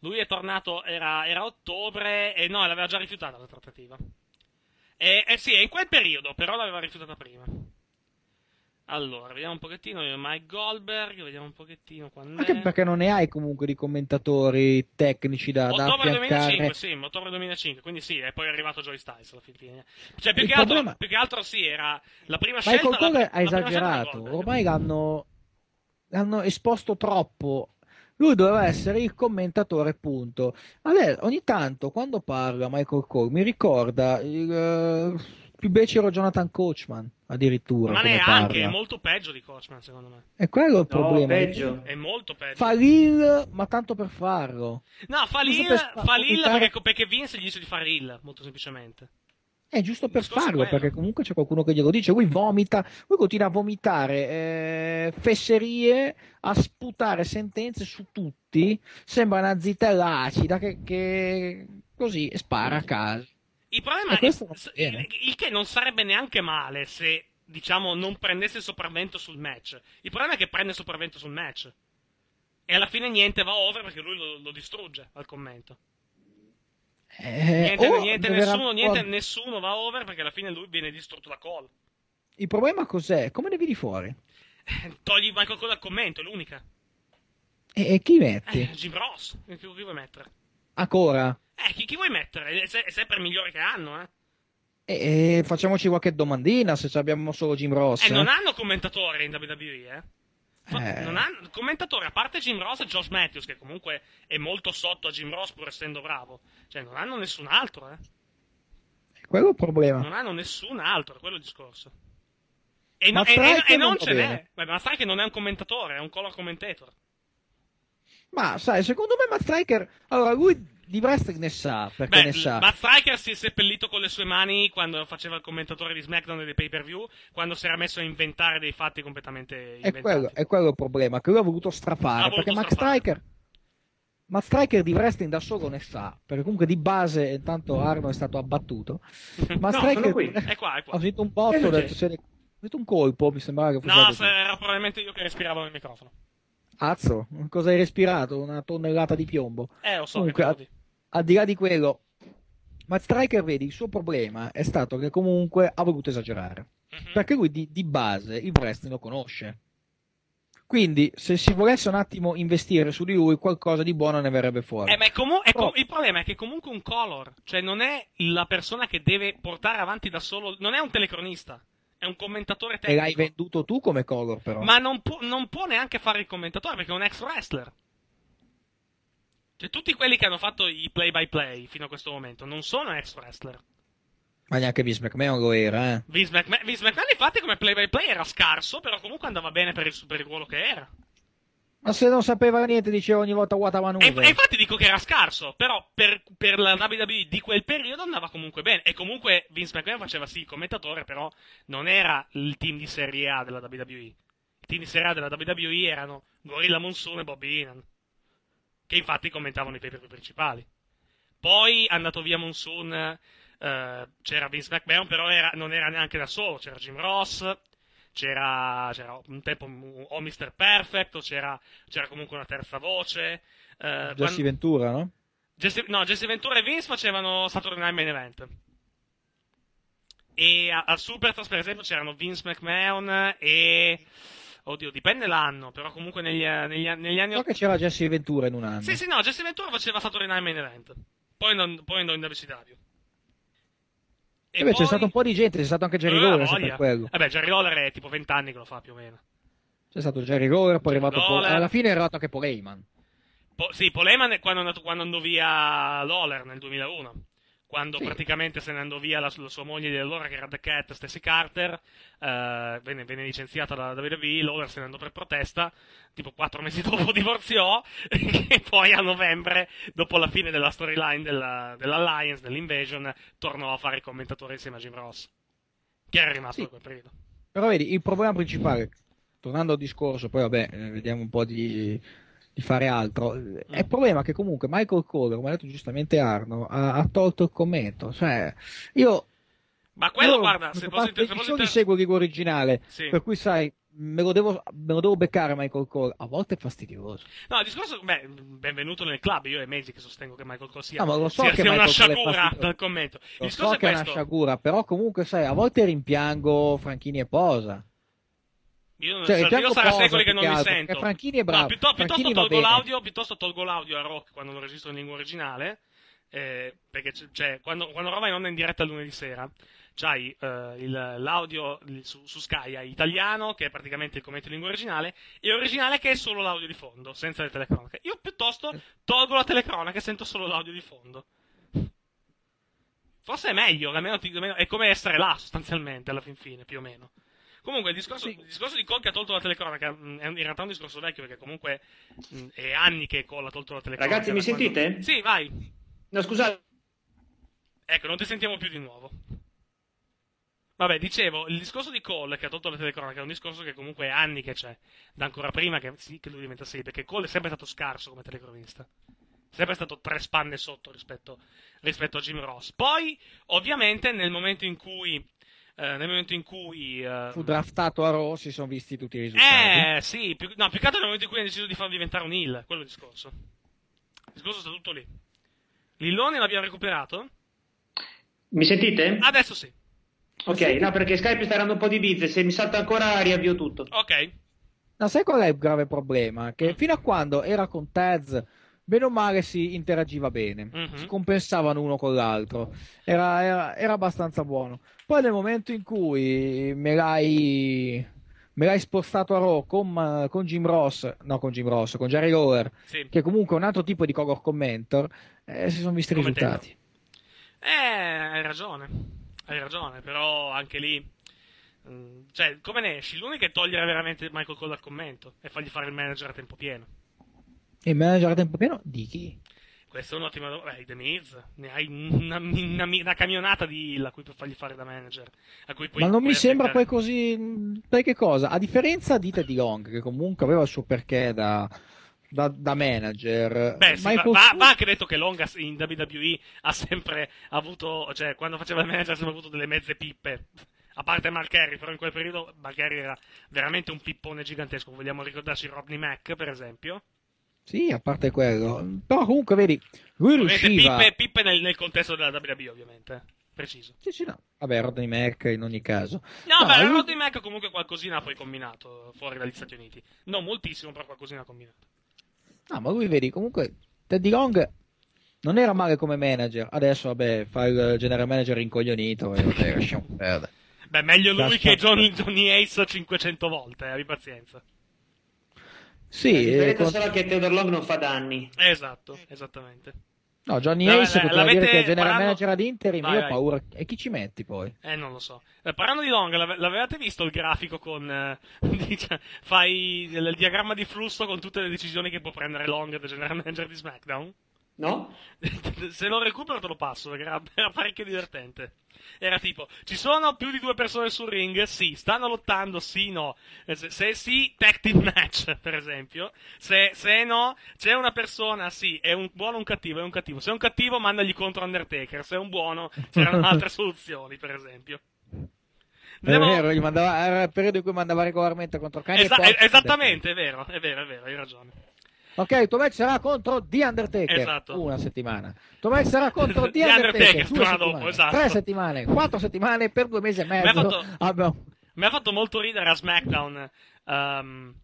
Lui è tornato, era, era ottobre e no, l'aveva già rifiutata la trattativa. Eh sì, è in quel periodo, però l'aveva rifiutata prima. Allora, vediamo un pochettino, Mike Goldberg, vediamo un pochettino quando Anche perché non ne hai comunque di commentatori tecnici da, da Ottobre affiancare. 2005, sì, ottobre 2005, quindi sì, e poi è arrivato Joy Styles alla fine. Cioè, più che, altro, più che altro sì, era la prima scelta... Michael la, ha esagerato, Goldberg. ormai l'hanno, l'hanno esposto troppo. Lui doveva essere il commentatore, punto. Adesso, ogni tanto, quando parla Michael Cole, mi ricorda il eh, più becero Jonathan Coachman, addirittura. Ma neanche, è molto peggio di Coachman, secondo me. E quello è il problema. È molto peggio. Fa l'il, ma tanto per farlo. No, fa Giusto l'il, per fa l'il perché, perché Vince gli dice di fare il, molto semplicemente. È giusto per è farlo, perché comunque c'è qualcuno che glielo dice. Lui vomita, lui continua a vomitare eh, fesserie, a sputare sentenze su tutti. Sembra una zitella acida che, che così spara a caso. Il problema è viene. il, che non sarebbe neanche male se, diciamo, non prendesse il sopravvento sul match. Il problema è che prende il sopravvento sul match. E alla fine niente va over perché lui lo, lo distrugge al commento. Eh, Niente, o niente, nessuno, niente, nessuno va over perché alla fine lui viene distrutto da Cole. Il problema cos'è? Come ne vedi fuori? Togli Michael Cole dal commento, è l'unica. E, e chi metti? Eh, Jim Ross, chi vuoi mettere? Ancora? Eh, chi, chi vuoi mettere? È, è sempre il migliore che hanno, eh. E, e facciamoci qualche domandina se abbiamo solo Jim Ross. E eh. non hanno commentatori in WWE, eh. Eh. Non hanno commentatori, a parte Jim Ross e Josh Matthews, che comunque è molto sotto a Jim Ross pur essendo bravo. Cioè, non hanno nessun altro, eh. Quello è il problema. Non hanno nessun altro, è quello il discorso. E, no- e- e- e non ce bene. n'è. Ma sai che non è un commentatore, è un color commentator. Ma sai, secondo me Matt Striker, allora lui di wrestling ne sa, perché Beh, ne sa. Matt Striker si è seppellito con le sue mani quando faceva il commentatore di SmackDown e dei pay per view, quando si era messo a inventare dei fatti completamente È inventati. quello, è quello il problema, che lui ha voluto strafare, Ha voluto perché Matt. Striker, Matt Striker di wrestling da solo ne sa, perché comunque di base, intanto Arno è stato abbattuto, ma No, Striker sono qui. È qua, è qua. ho sentito un botto, è ho detto, ho sentito un colpo, mi sembrava che fosse No, era probabilmente io che respiravo nel microfono. Azzo, cosa hai respirato? Una tonnellata di piombo. Eh, lo so, Comunque, a- al di là di quello, Matt Striker, vedi, il suo problema è stato che comunque ha voluto esagerare. Mhm. Perché lui di, di base il wrestling lo conosce. Quindi, se si volesse un attimo investire su di lui, qualcosa di buono ne verrebbe fuori. Eh, ma è comu- com- il problema è che comunque un color, cioè non è la persona che deve portare avanti da solo, non è un telecronista, è un commentatore e l'hai tecnico. venduto tu come color, però. Ma non può, non può neanche fare il commentatore perché è un ex wrestler. Cioè, tutti quelli che hanno fatto i play by play fino a questo momento non sono ex wrestler. Ma neanche Vince McMahon lo era, eh. Vince McMahon, Vince McMahon, infatti, come play by play era scarso, però comunque andava bene per il, per il ruolo che era. Ma se non sapeva niente, diceva ogni volta a E, e infatti dico che era scarso, però per, per la WWE di quel periodo andava comunque bene. E comunque Vince McMahon faceva sì il commentatore, però non era il team di Serie A della WWE. Il team di Serie A della WWE erano Gorilla Monsoon e Bobby Heenan, che infatti commentavano i pay per principali. Poi è andato via Monsoon, eh, c'era Vince McMahon, però era- non era neanche da solo, c'era Jim Ross, c'era, c'era un tempo o Mr. Perfect, o c'era, c'era comunque una terza voce. eh, Jesse quando- Ventura, no? Jesse, no, Jesse Ventura e Vince facevano Saturday Night Main Event. E a- al Superstars, per esempio, c'erano Vince McMahon e... Oddio, dipende l'anno, però comunque negli, negli, negli anni... So che c'era Jesse Ventura in un anno. Sì, sì, no, Jesse Ventura faceva Saturday Night Main Event. Poi non, poi andò in WCW. E beh, c'è stato un po' di gente, c'è stato anche Jerry Eh, Lawler voglia. per quello. Vabbè, Jerry Lawler è tipo 20 anni che lo fa più o meno. C'è stato Jerry Lawler, poi è arrivato Paul- alla fine è arrivato anche Paul Heyman. Po- sì, Paul Heyman è quando, è andato, quando andò via Lawler nel 2001. Quando Sì. praticamente se ne andò via la, la sua moglie di allora, che era The Cat, Stacy Carter, eh, venne, venne licenziata dalla WWE, Lawler se ne andò per protesta, tipo quattro mesi dopo divorziò, e poi a novembre, dopo la fine della storyline della, dell'Alliance, dell'Invasion, tornò a fare il commentatore insieme a Jim Ross, che era rimasto in quel periodo. Però vedi, il problema principale, tornando al discorso, poi vabbè, eh, vediamo un po' di, di fare altro. È il problema che comunque Michael Cole, come ha detto giustamente Arno, ha, ha tolto il commento. Cioè, io. Ma quello, io, guarda, se se fosse episodi inter- seguo il rigore originale, Sì. per cui sai, me lo, devo, me lo devo beccare Michael Cole. A volte è fastidioso. No, il discorso, beh, benvenuto nel club, io e Mezzi che sostengo che Michael Cole sia, Ah, ma lo so sia, che sia una sciagura dal commento. Il Lo so è che è una questo. sciagura, però comunque sai, a volte rimpiango Franchini e Posa. Io, Cioè, io rimpiango sarà secoli che non mi altro, sento. Franchini è bravo. No, piuttosto, Franchini tolgo l'audio, piuttosto tolgo l'audio a Rock quando lo registro in lingua originale. eh, perché cioè, quando, quando Roma è in onda in diretta lunedì sera, c'hai eh, il- l'audio su, su Sky hai italiano, che è praticamente il commento in lingua originale, e originale che è solo l'audio di fondo, senza le telecronache. Io piuttosto tolgo la telecronaca e sento solo l'audio di fondo. Forse è meglio, almeno, almeno- è come essere là sostanzialmente alla fin fine, più o meno. Comunque il discorso, il discorso di Cole che ha tolto la telecronaca mh, è in realtà un discorso vecchio perché comunque mh, è anni che Cole ha tolto la telecronaca. Ragazzi, mi quando- sentite? Sì, vai. No, scusate. Ecco, non ti sentiamo più di nuovo. Vabbè, dicevo, il discorso di Cole che ha tolto la telecronaca è un discorso che comunque è anni che c'è, da ancora prima che, sì, che lui diventa sì, perché Cole è sempre stato scarso come telecronista. Sempre stato tre spanne sotto rispetto, rispetto a Jim Ross. Poi, ovviamente, nel momento in cui. Eh, nel momento in cui. eh, Fu draftato a Raw, si sono visti tutti i risultati. eh, sì, più, no, più che altro nel momento in cui hanno deciso di farlo diventare un heel, quello è il discorso. Il discorso sta tutto lì. Lillone l'abbiamo recuperato? Mi sentite? Adesso sì. Ok, no, perché Skype sta dando un po' di bizze. Se mi salta ancora, riavvio tutto. Ok. No, sai qual è il grave problema? Che fino a quando era con Taz, bene o male si interagiva bene, Mhm. si compensavano uno con l'altro, era, era- era abbastanza buono. Poi nel momento in cui me l'hai, me l'hai spostato a Raw con, con Jim Ross, no con Jim Ross, con Jerry Lawler, Sì. che comunque è un altro tipo di color commentor, eh, si sono visti i risultati. Eh, hai ragione. Hai ragione, però anche lì. mm, Cioè, come ne esci? L'unica è togliere veramente Michael Cole dal commento e fargli fare il manager a tempo pieno. Il manager a tempo pieno di chi? Questa è un'ottima domanda. Beh, The Miz, ne hai una, una- una camionata di hill a cui puoi fargli fare da manager. A cui puoi- Ma non mi sembra poi così. che cosa? A differenza di Teddy Long, che comunque aveva il suo perché da, da, da manager. Beh, sì, va, Michael va- va anche detto che Longa in WWE ha sempre avuto, cioè, quando faceva il manager ha sempre avuto delle mezze pippe. A parte Mark Henry, però in quel periodo Mark Henry era veramente un pippone gigantesco. Vogliamo ricordarci Rodney Mac, per esempio. Sì, a parte quello. Però comunque, vedi, lui Ovviamente riusciva. pippe, pippe nel, nel contesto della WWE, ovviamente. Preciso. Sì, sì, no. Vabbè, Rodney Mac in ogni caso. No, beh, lui- Rodney Mac comunque qualcosina ha poi combinato fuori dagli Stati Uniti. Non moltissimo, però qualcosina ha combinato. No, ma lui, vedi, comunque, Teddy Long non era male come manager. Adesso, vabbè, fa il general manager incoglionito e vabbè, lasciamo perdere. Beh, meglio lui Lascia- che Johnny, Johnny Ace 500 volte, eh, abbi pazienza. Sì, eh, con- solo che Theodore Long non fa danni. Esatto, esattamente. no, Johnny No, Ace eh, poteva l'avete- dire che è general parlando- manager ad interim. Vai, io ho vai. paura. E chi ci metti poi? Eh, non lo so. Eh, parlando di Long, l'ave- l'avevate visto il grafico con... eh, dice- fai il, il diagramma di flusso con tutte le decisioni che può prendere Long, the general manager di SmackDown? No? Se lo recupero te lo passo, perché era, era parecchio divertente. Era tipo, ci sono più di due persone sul ring? Sì. Stanno lottando? Sì, no. Eh, Se, se sì, tag team match, per esempio. Se, se no, c'è una persona, sì, è un buono o un cattivo, è un cattivo. Se è un cattivo, mandagli contro Undertaker. Se è un buono, c'erano altre soluzioni, per esempio. È vero, mandava, era il periodo in cui mandava regolarmente contro cani Esa- esattamente, è vero, è vero, è vero, hai ragione. Ok, tuo match sarà contro The Undertaker. Esatto. Una settimana. Tuo match sarà contro The Undertaker. Undertaker, dopo, esatto. Tre settimane, quattro settimane per due mesi e Mi ha mezzo. fatto- Abbiamo- Mi ha fatto molto ridere a SmackDown ehm,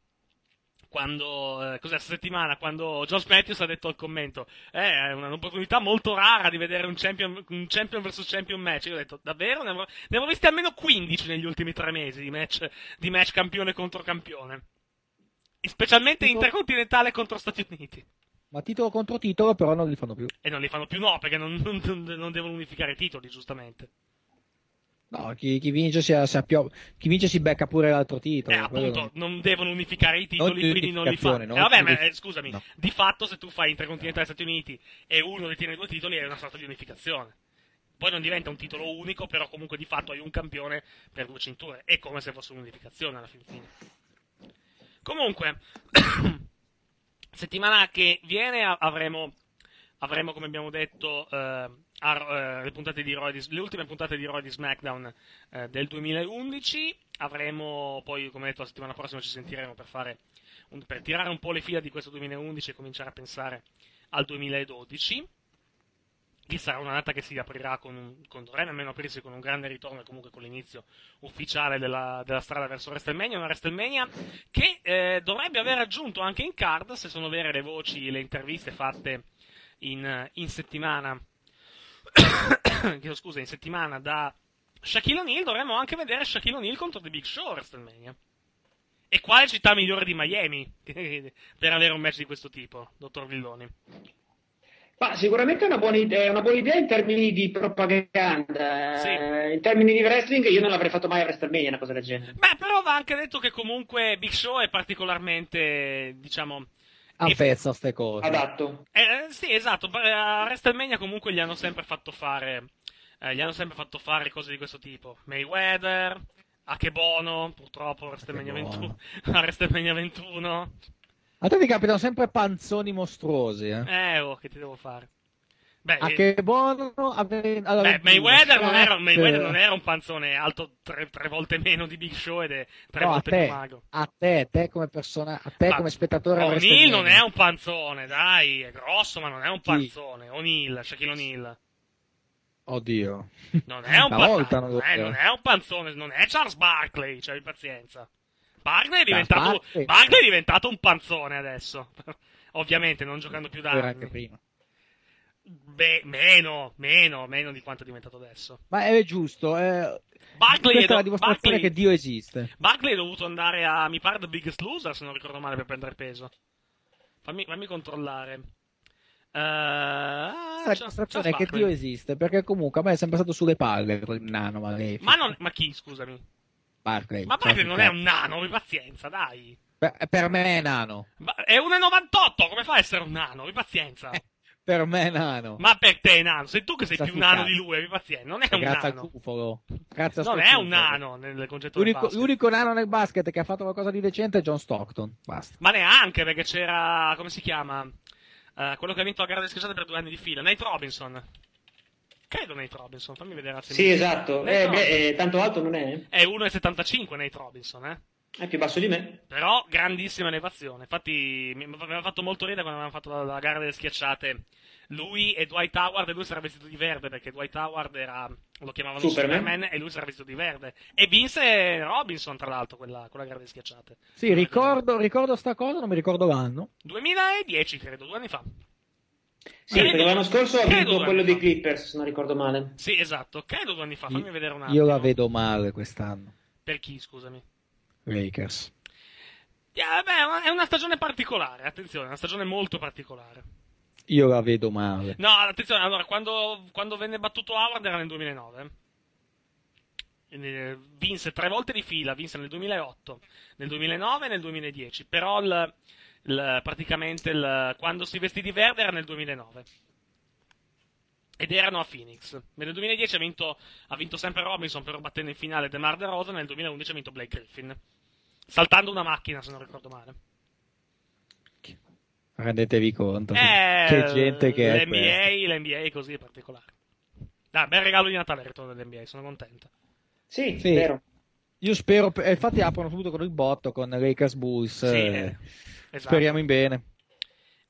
quando, eh, cos'è, settimana, quando Josh Matthews ha detto al commento, eh, è un'opportunità molto rara di vedere un champion, un champion vs champion match. Io ho detto, davvero? Ne avevo, ne avevo visti almeno 15 negli ultimi tre mesi di match, di match campione contro campione. Specialmente Tipo- intercontinentale contro Stati Uniti. Ma titolo contro titolo, però non li fanno più. E non li fanno più no, perché non, non- non- non devono unificare i titoli, giustamente. No, chi, chi vince si, si chi vince si becca pure l'altro titolo. Eh, appunto, non devono unificare i titoli, Non quindi non li fa. unificazione, Eh, non vabbè, ma eh, scusami, no. di fatto se tu fai intercontinentale Stati Uniti e uno detiene due titoli è una sorta di unificazione. Poi non diventa un titolo unico, però comunque di fatto hai un campione per due cinture. È come se fosse un'unificazione alla fin fine. Comunque, settimana che viene avremo, avremo come abbiamo detto, eh, a- eh, di di- le ultime puntate di e di SmackDown eh, del 2011. Avremo poi, come detto, la settimana prossima ci sentiremo per, fare un- per tirare un po' le fila di questo 2011 e cominciare a pensare al 2012 che sarà una data che si aprirà con con, dovrebbe almeno aprirsi con un grande ritorno e comunque con l'inizio ufficiale della, della strada verso WrestleMania, una WrestleMania che eh, dovrebbe aver aggiunto anche in card, se sono vere le voci, le interviste fatte in, in settimana, chiedo scusa, in settimana da Shaquille O'Neal, dovremmo anche vedere Shaquille O'Neal contro The Big Show a WrestleMania. E quale città migliore di Miami per avere un match di questo tipo, dottor Villoni? Ma sicuramente è una buona idea, è una buona idea in termini di propaganda. Eh, In termini di wrestling, io non l'avrei fatto mai a WrestleMania una cosa del genere. Beh, però va anche detto che comunque Big Show è particolarmente, diciamo... Avvezzo a ste cose. Adatto. eh, sì, esatto, a WrestleMania comunque gli hanno sempre fatto fare... eh, gli hanno sempre fatto fare cose di questo tipo. Mayweather, Akebono, purtroppo a WrestleMania 21. A WrestleMania 21. A te ti capitano sempre panzoni mostruosi, eh. Eh, oh, che ti devo fare? Beh, A eh, che buono ave- alla beh, 21, Mayweather, non era, Mayweather non era un panzone alto tre, tre volte meno di Big Show ed è tre No, volte te, più magro. a te, te come persona, a te Ma come spettatore WrestleMania. non è un panzone, dai, è grosso, ma non è un panzone. O'Neal, Shaquille O'Neal. Oddio. Non è un, Una pa- volta non lo non è un panzone, non è Charles Barkley, c'hai pazienza. Barkley è, diventato, Barkley. Barkley è diventato un panzone adesso. Ovviamente, non giocando più da Era anche prima. Beh, meno, meno, meno di quanto è diventato adesso. Ma è giusto, eh, Barkley questa è è la do- dimostrazione Barkley- che Dio esiste. Barkley è dovuto andare a, mi pare, The Biggest Loser, se non ricordo male, per prendere peso. Fammi, fammi controllare. Eh, La dimostrazione è che. Dio esiste, perché comunque a me è sempre stato sulle palle quel nano malefico. Ma, non, ma chi, scusami? Barkley. Ma Barkley non è un nano, abbi pazienza, dai. Per, per me è nano. Ma è 1,98, come fa a essere un nano? Abbi pazienza. Per me è nano. Ma per te è nano, sei tu che sei più nano di lui, abbi pazienza. Non è un Grazie nano. al cufolo. Grazie a Non è un nano nel concetto L'unico, l'unico nano nel basket che ha fatto qualcosa di decente è John Stockton. Basta. Ma neanche, perché c'era, come si chiama? Eh, quello che ha vinto la gara delle schiacciate per due anni di fila, Nate Robinson. Credo Nate Robinson, fammi vedere. se Sì, esatto. Eh, beh, eh, tanto alto non è? È 1,75 Nate Robinson, eh. È più basso di me. Però grandissima elevazione. Infatti mi aveva fatto molto ridere quando avevamo fatto la, la gara delle schiacciate. Lui e Dwight Howard, e lui era vestito di verde perché Dwight Howard era, lo chiamavano Superman. Superman, e lui era vestito di verde. E vinse Robinson, tra l'altro, quella, quella gara delle schiacciate. Sì, ricordo, ricordo sta cosa, non mi ricordo l'anno. 2010, credo, due anni fa. Sì, perché l'anno scorso ha credo vinto quello dei. Clippers, se non ricordo male. Sì, esatto, credo due anni fa. Fammi vedere un attimo. Io la vedo male quest'anno. Per chi, scusami? Lakers. Eh, vabbè, è una- è una stagione particolare, attenzione, è una stagione molto particolare. Io la vedo male. No, attenzione, allora, quando, quando venne battuto Howard era nel 2009. Quindi, eh, vinse tre volte di fila, vinse nel 2008, nel 2009 e nel 2010. Però il- il- praticamente il- quando si vestì di verde era nel 2009. Ed erano a Phoenix. Nel 2010 ha vinto, ha vinto sempre Robinson, però battendo in finale DeMar DeRozan. Nel 2011 ha vinto Blake Griffin. Saltando una macchina, se non ricordo male. Rendetevi conto. Eh, che gente che è questa. l'NBA, l'NBA è così è particolare. Dai, bel regalo di Natale il ritorno dell'NBA, sono contento. Sì, Sì. Io spero, e infatti aprono subito con il botto con Lakers Bulls. Sì, eh, eh, esatto. Speriamo in bene.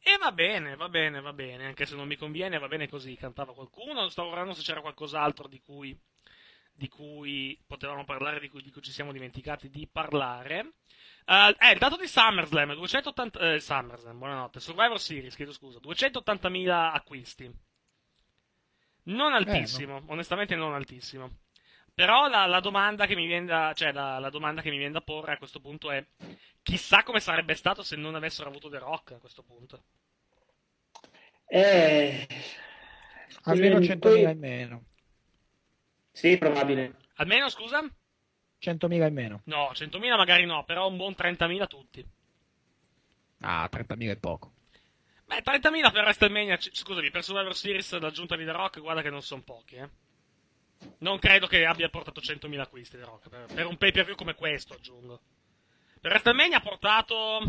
E va bene, va bene, va bene, anche se non mi conviene, va bene così, cantava qualcuno, stavo guardando se c'era qualcos'altro di cui, di cui potevamo parlare, di cui, di cui ci siamo dimenticati di parlare. Eh, eh, il dato di SummerSlam, 280, eh, SummerSlam, buonanotte, Survivor Series, chiedo scusa, 280.000 acquisti. Non altissimo, onestamente non altissimo. Però la, la domanda che mi viene da, cioè la, la domanda che mi viene da porre a questo punto è chissà come sarebbe stato se non avessero avuto The Rock a questo punto. Eh, Almeno poi- 100.000 in meno. Sì, probabile. Almeno, scusa? 100.000 in meno. No, 100.000 magari no, però un buon 30.000 tutti. Ah, 30.000 è poco. Beh, 30.000 per WrestleMania, scusami, per Survivor Series l'aggiunta di The Rock, guarda che non sono pochi, eh. Non credo che abbia portato 100.000 acquisti The Rock, per, per un pay per view come questo, aggiungo. Per WrestleMania ha portato...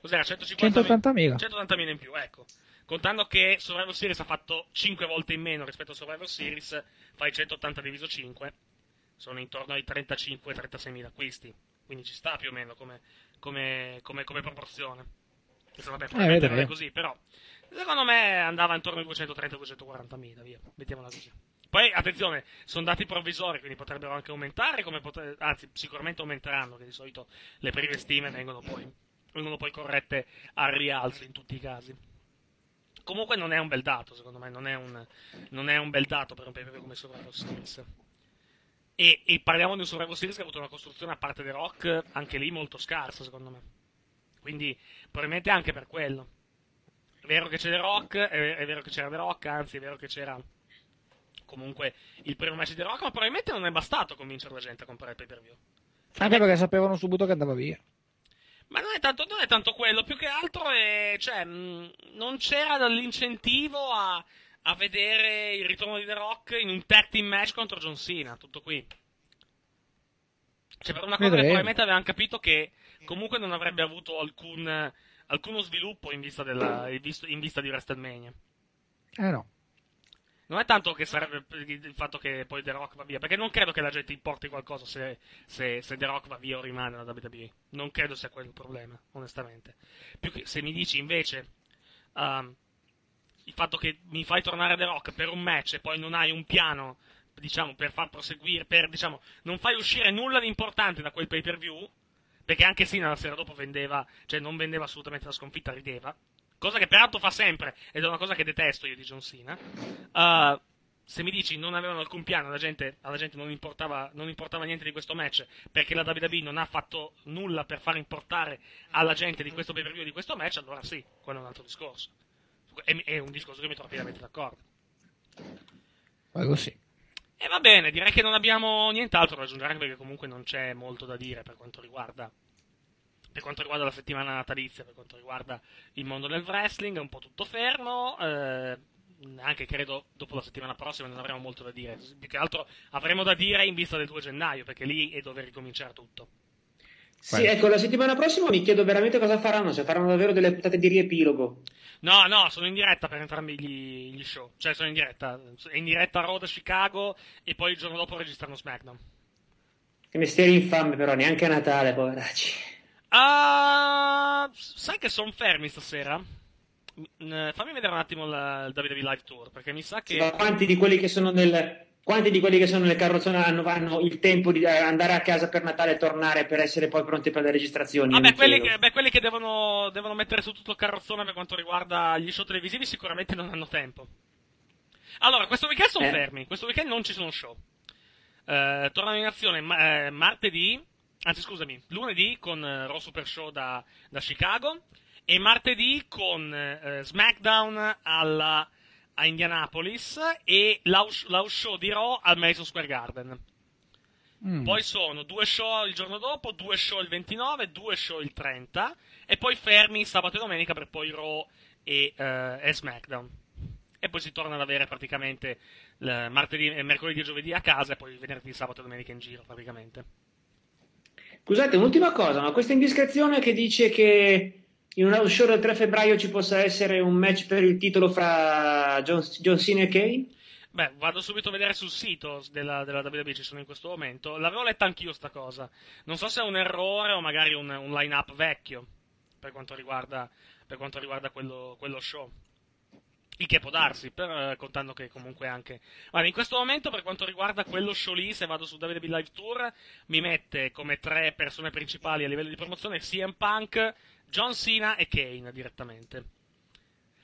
Cos'era? 150 180.000. 180.000 in più, ecco. Contando che Survivor Series ha fatto 5 volte in meno rispetto a Survivor Series, fai 180 diviso 5, sono intorno ai 35-36.000 acquisti. Quindi ci sta più o meno come, come, come, come proporzione. Adesso, vabbè, probabilmente non è così, però secondo me andava intorno ai 230-240.000, via, mettiamola così. Poi, attenzione, sono dati provvisori, quindi potrebbero anche aumentare, potre- anzi, sicuramente aumenteranno, che di solito le prime stime vengono poi, vengono poi corrette al rialzo in tutti i casi. Comunque non è un bel dato, secondo me, non è un, non è un bel dato per un PPV come Survivor Series. E, e parliamo di un Survivor Series che ha avuto una costruzione a parte The Rock, anche lì molto scarsa, secondo me. Quindi, probabilmente anche per quello. È vero che c'è The Rock, è, è vero che c'era The Rock, anzi, è vero che c'era comunque il primo match di Rock, ma probabilmente non è bastato convincere la gente a comprare il pay per view. Anche perché sapevano subito che andava via. Ma non è tanto, non è tanto quello, più che altro è, cioè, mh, non c'era l'incentivo a, a vedere il ritorno di The Rock in un tag team match contro John Cena, tutto qui. Cioè, per una cosa che Vedremo. probabilmente avevano capito che comunque non avrebbe avuto alcun, alcuno sviluppo in vista, della, in vista di WrestleMania. Eh no. Non è tanto che sarebbe il fatto che poi The Rock va via, perché non credo che la gente importi qualcosa se, se, se The Rock va via o rimane alla WWE. Non credo sia quello il problema, onestamente. Più che se mi dici invece um, il fatto che mi fai tornare The Rock per un match e poi non hai un piano, diciamo, per far proseguire, per, diciamo, non fai uscire nulla di importante da quel pay per view, perché anche Sina la sera dopo vendeva, cioè non vendeva assolutamente la sconfitta, rideva. Cosa che peraltro fa sempre, ed è una cosa che detesto io di John Cena. Uh, se mi dici non avevano alcun piano, alla gente, alla gente non, importava, non importava niente di questo match, perché la WWE non ha fatto nulla per far importare alla gente di questo pay per view di questo match, allora sì, quello è un altro discorso. È, è un discorso che mi trovo pienamente d'accordo. Quello sì. E va bene, direi che non abbiamo nient'altro da aggiungere, perché comunque non c'è molto da dire per quanto riguarda, per quanto riguarda la settimana natalizia, per quanto riguarda il mondo del wrestling, è un po' tutto fermo. Eh, anche credo dopo la settimana prossima non avremo molto da dire. Più che altro avremo da dire in vista del 2 gennaio, perché lì è dove ricominciare tutto. Sì, ecco, la settimana prossima mi chiedo veramente cosa faranno, se faranno davvero delle puntate di riepilogo. No, no, sono in diretta per entrambi gli, gli show. Cioè, sono in diretta. È in diretta a Raw da Chicago e poi il giorno dopo registrano SmackDown. Che mestiere infame, però, neanche a Natale, poveracci. Ah, sai che sono fermi stasera? Mm, Fammi vedere un attimo il, il WWE Live Tour, perché mi sa che... Quanti di quelli che sono nel. Quanti di quelli che sono nelle carrozzone hanno, hanno il tempo di eh, andare a casa per Natale e tornare per essere poi pronti per le registrazioni? Io Vabbè, mi quelli che, beh, quelli che devono, devono mettere su tutto il carrozzone per quanto riguarda gli show televisivi sicuramente non hanno tempo. Allora, questo weekend sono Eh. fermi, questo weekend non ci sono show. Eh, tornano in azione ma- eh, martedì, anzi scusami, lunedì con eh, Raw Super Show da, da Chicago e martedì con eh, SmackDown alla, a Indianapolis e l'house, l'house show di Raw al Madison Square Garden. Mm. Poi sono due show il giorno dopo, due show il 29, due show il 30 e poi fermi sabato e domenica per poi Raw e, eh, e SmackDown. E poi si torna ad avere praticamente martedì, eh, mercoledì e giovedì a casa e poi venerdì, sabato e domenica in giro praticamente. Scusate, un'ultima cosa, ma questa indiscrezione che dice che in un house show del 3 febbraio ci possa essere un match per il titolo fra John, John Cena e Kane? Beh, vado subito a vedere sul sito della, della WWE, ci sono in questo momento. L'avevo letta anch'io sta cosa. Non so se è un errore o magari un, un line-up vecchio per quanto riguarda, per quanto riguarda quello, quello show. Il che può darsi, per, eh, contando che comunque anche... Guarda, in questo momento per quanto riguarda quello show lì, se vado su WWE Live Tour, mi mette come tre persone principali a livello di promozione CM Punk, John Cena e Kane direttamente.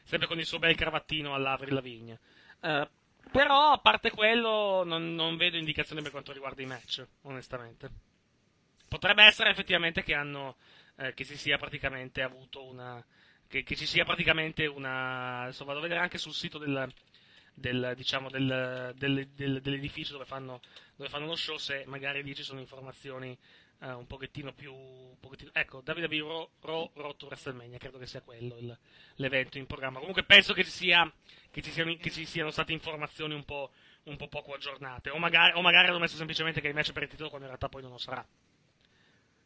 Sempre con il suo bel cravattino all'Avril Lavigne. Eh, però, a parte quello, non, non vedo indicazioni per quanto riguarda i match, onestamente. Potrebbe essere effettivamente che hanno. eh, che si sia praticamente avuto una. Che, che ci sia praticamente una. Adesso vado a vedere anche sul sito del. del diciamo del, del- del- dell'edificio dove fanno, dove fanno lo show se magari lì ci sono informazioni eh, un pochettino più un pochettino- ecco WWE Raw, Raw Road to WrestleMania credo che sia quello il- l'evento in programma comunque penso che ci sia che ci siano, che ci siano state informazioni un po', un po' poco aggiornate o magari, o magari hanno messo semplicemente che il match per il titolo quando in realtà poi non lo sarà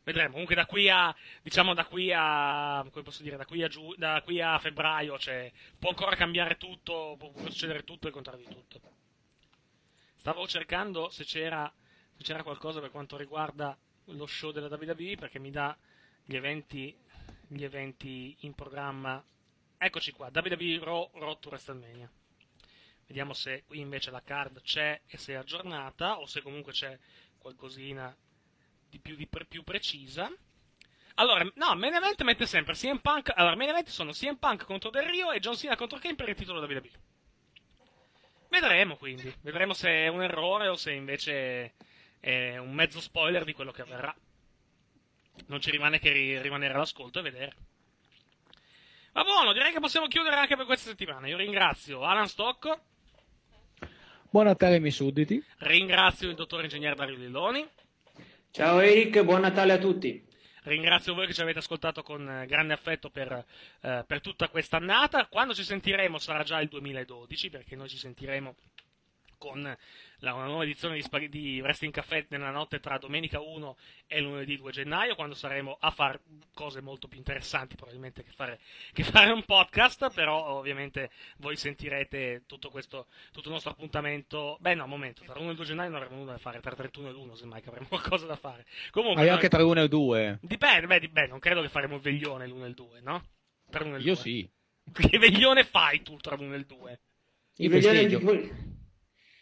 vedremo comunque da qui a diciamo da qui a come posso dire da qui a, giu- da qui a febbraio cioè, può ancora cambiare tutto può, succedere tutto e il contrario di tutto Stavo cercando se c'era, se c'era qualcosa per quanto riguarda lo show della WWE perché mi dà gli eventi, gli eventi in programma. Eccoci qua, WWE Raw Road to WrestleMania. Vediamo se qui invece la card c'è e se è aggiornata o se comunque c'è qualcosina di più, di pre- più precisa. Allora, no, main event mette sempre CM Punk. Allora, main event sono CM Punk contro Del Rio e John Cena contro Kane per il titolo WWE. Vedremo quindi, vedremo se è un errore o se invece è un mezzo spoiler di quello che avverrà. Non ci rimane che ri- rimanere all'ascolto e vedere. Va buono, direi che possiamo chiudere anche per questa settimana. Io ringrazio Alan Stocco, Buon Natale miei sudditi. ringrazio il dottor ingegnere Dario Lilloni, Ciao Eric, buon Natale a tutti. ringrazio voi che ci avete ascoltato con eh, grande affetto per, eh, per tutta questa annata. Quando ci sentiremo sarà già il 2012, perché noi ci sentiremo con la, una nuova edizione di, Spag- di Wrestling Caffè nella notte tra domenica 1 e lunedì 2 gennaio, quando saremo a fare cose molto più interessanti probabilmente che fare, che fare un podcast, però ovviamente voi sentirete tutto questo, tutto il nostro appuntamento, beh no, un momento, tra 1 e 2 gennaio non avremo nulla da fare, tra 31 e l'1 semmai che avremo qualcosa da fare. Comunque, Hai noi- anche tra uno e due. dipende, beh, di- beh, non credo che faremo il veglione l'1 e il 2, no? Tra l'uno e il Io 2. sì. Che veglione fai tu tra l'uno e il 2? Il prestigio.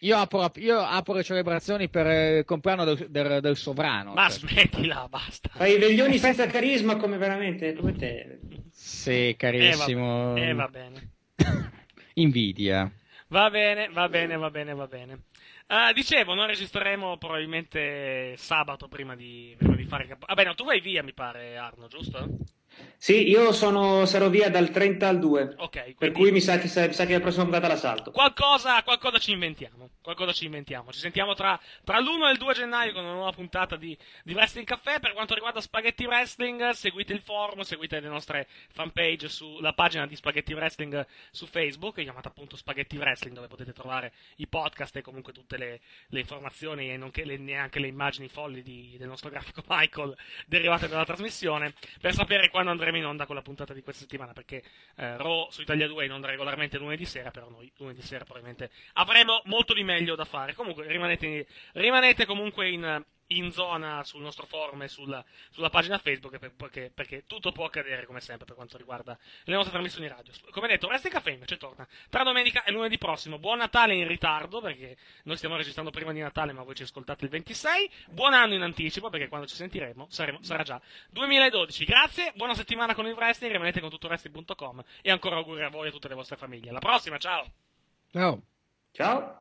Io apro, io apro le celebrazioni per eh, il compleanno del, del- del sovrano. Ma cioè. smettila, basta. Fai i veglioni senza carisma come veramente, come te. Sì, carissimo. Eh, va bene. Invidia. Va bene, va bene, va bene, va bene. Ah, dicevo, noi registreremo probabilmente sabato prima di, prima di fare capo. Vabbè, no, tu vai via, mi pare, Arno, giusto? Sì, io sono, sarò via dal 30 al 2. Ok, Per cui mi sa che, mi sa che la prossima puntata la salto. Qualcosa, qualcosa ci inventiamo. Qualcosa ci inventiamo. Ci sentiamo tra, tra l'1 e il 2 gennaio con una nuova puntata di, di Wrestling Café. Per quanto riguarda Spaghetti Wrestling, seguite il forum, seguite le nostre fanpage sulla pagina di Spaghetti Wrestling su Facebook, chiamata appunto Spaghetti Wrestling, dove potete trovare i podcast e comunque tutte le, le informazioni e nonché le, neanche le immagini folli di- del nostro grafico Michael derivate dalla trasmissione. Per sapere quando andremo in onda con la puntata di questa settimana, perché eh, Raw su Italia 2 è in onda regolarmente lunedì sera, però noi lunedì sera probabilmente avremo molto di meglio da fare. Comunque rimanete, rimanete comunque in, in zona sul nostro forum e sulla, sulla pagina Facebook per- perché, perché tutto può accadere come sempre per quanto riguarda le nostre trasmissioni radio. Come detto, Resti Caffè invece torna tra domenica e lunedì prossimo. Buon Natale in ritardo perché noi stiamo registrando prima di Natale ma voi ci ascoltate il 26. Buon anno in anticipo perché quando ci sentiremo saremo- sarà già 2012. Grazie, buona settimana con il wrestling, rimanete con tutto wrestling.com e ancora auguri a voi e a tutte le vostre famiglie. Alla prossima, ciao! Ciao. Ciao.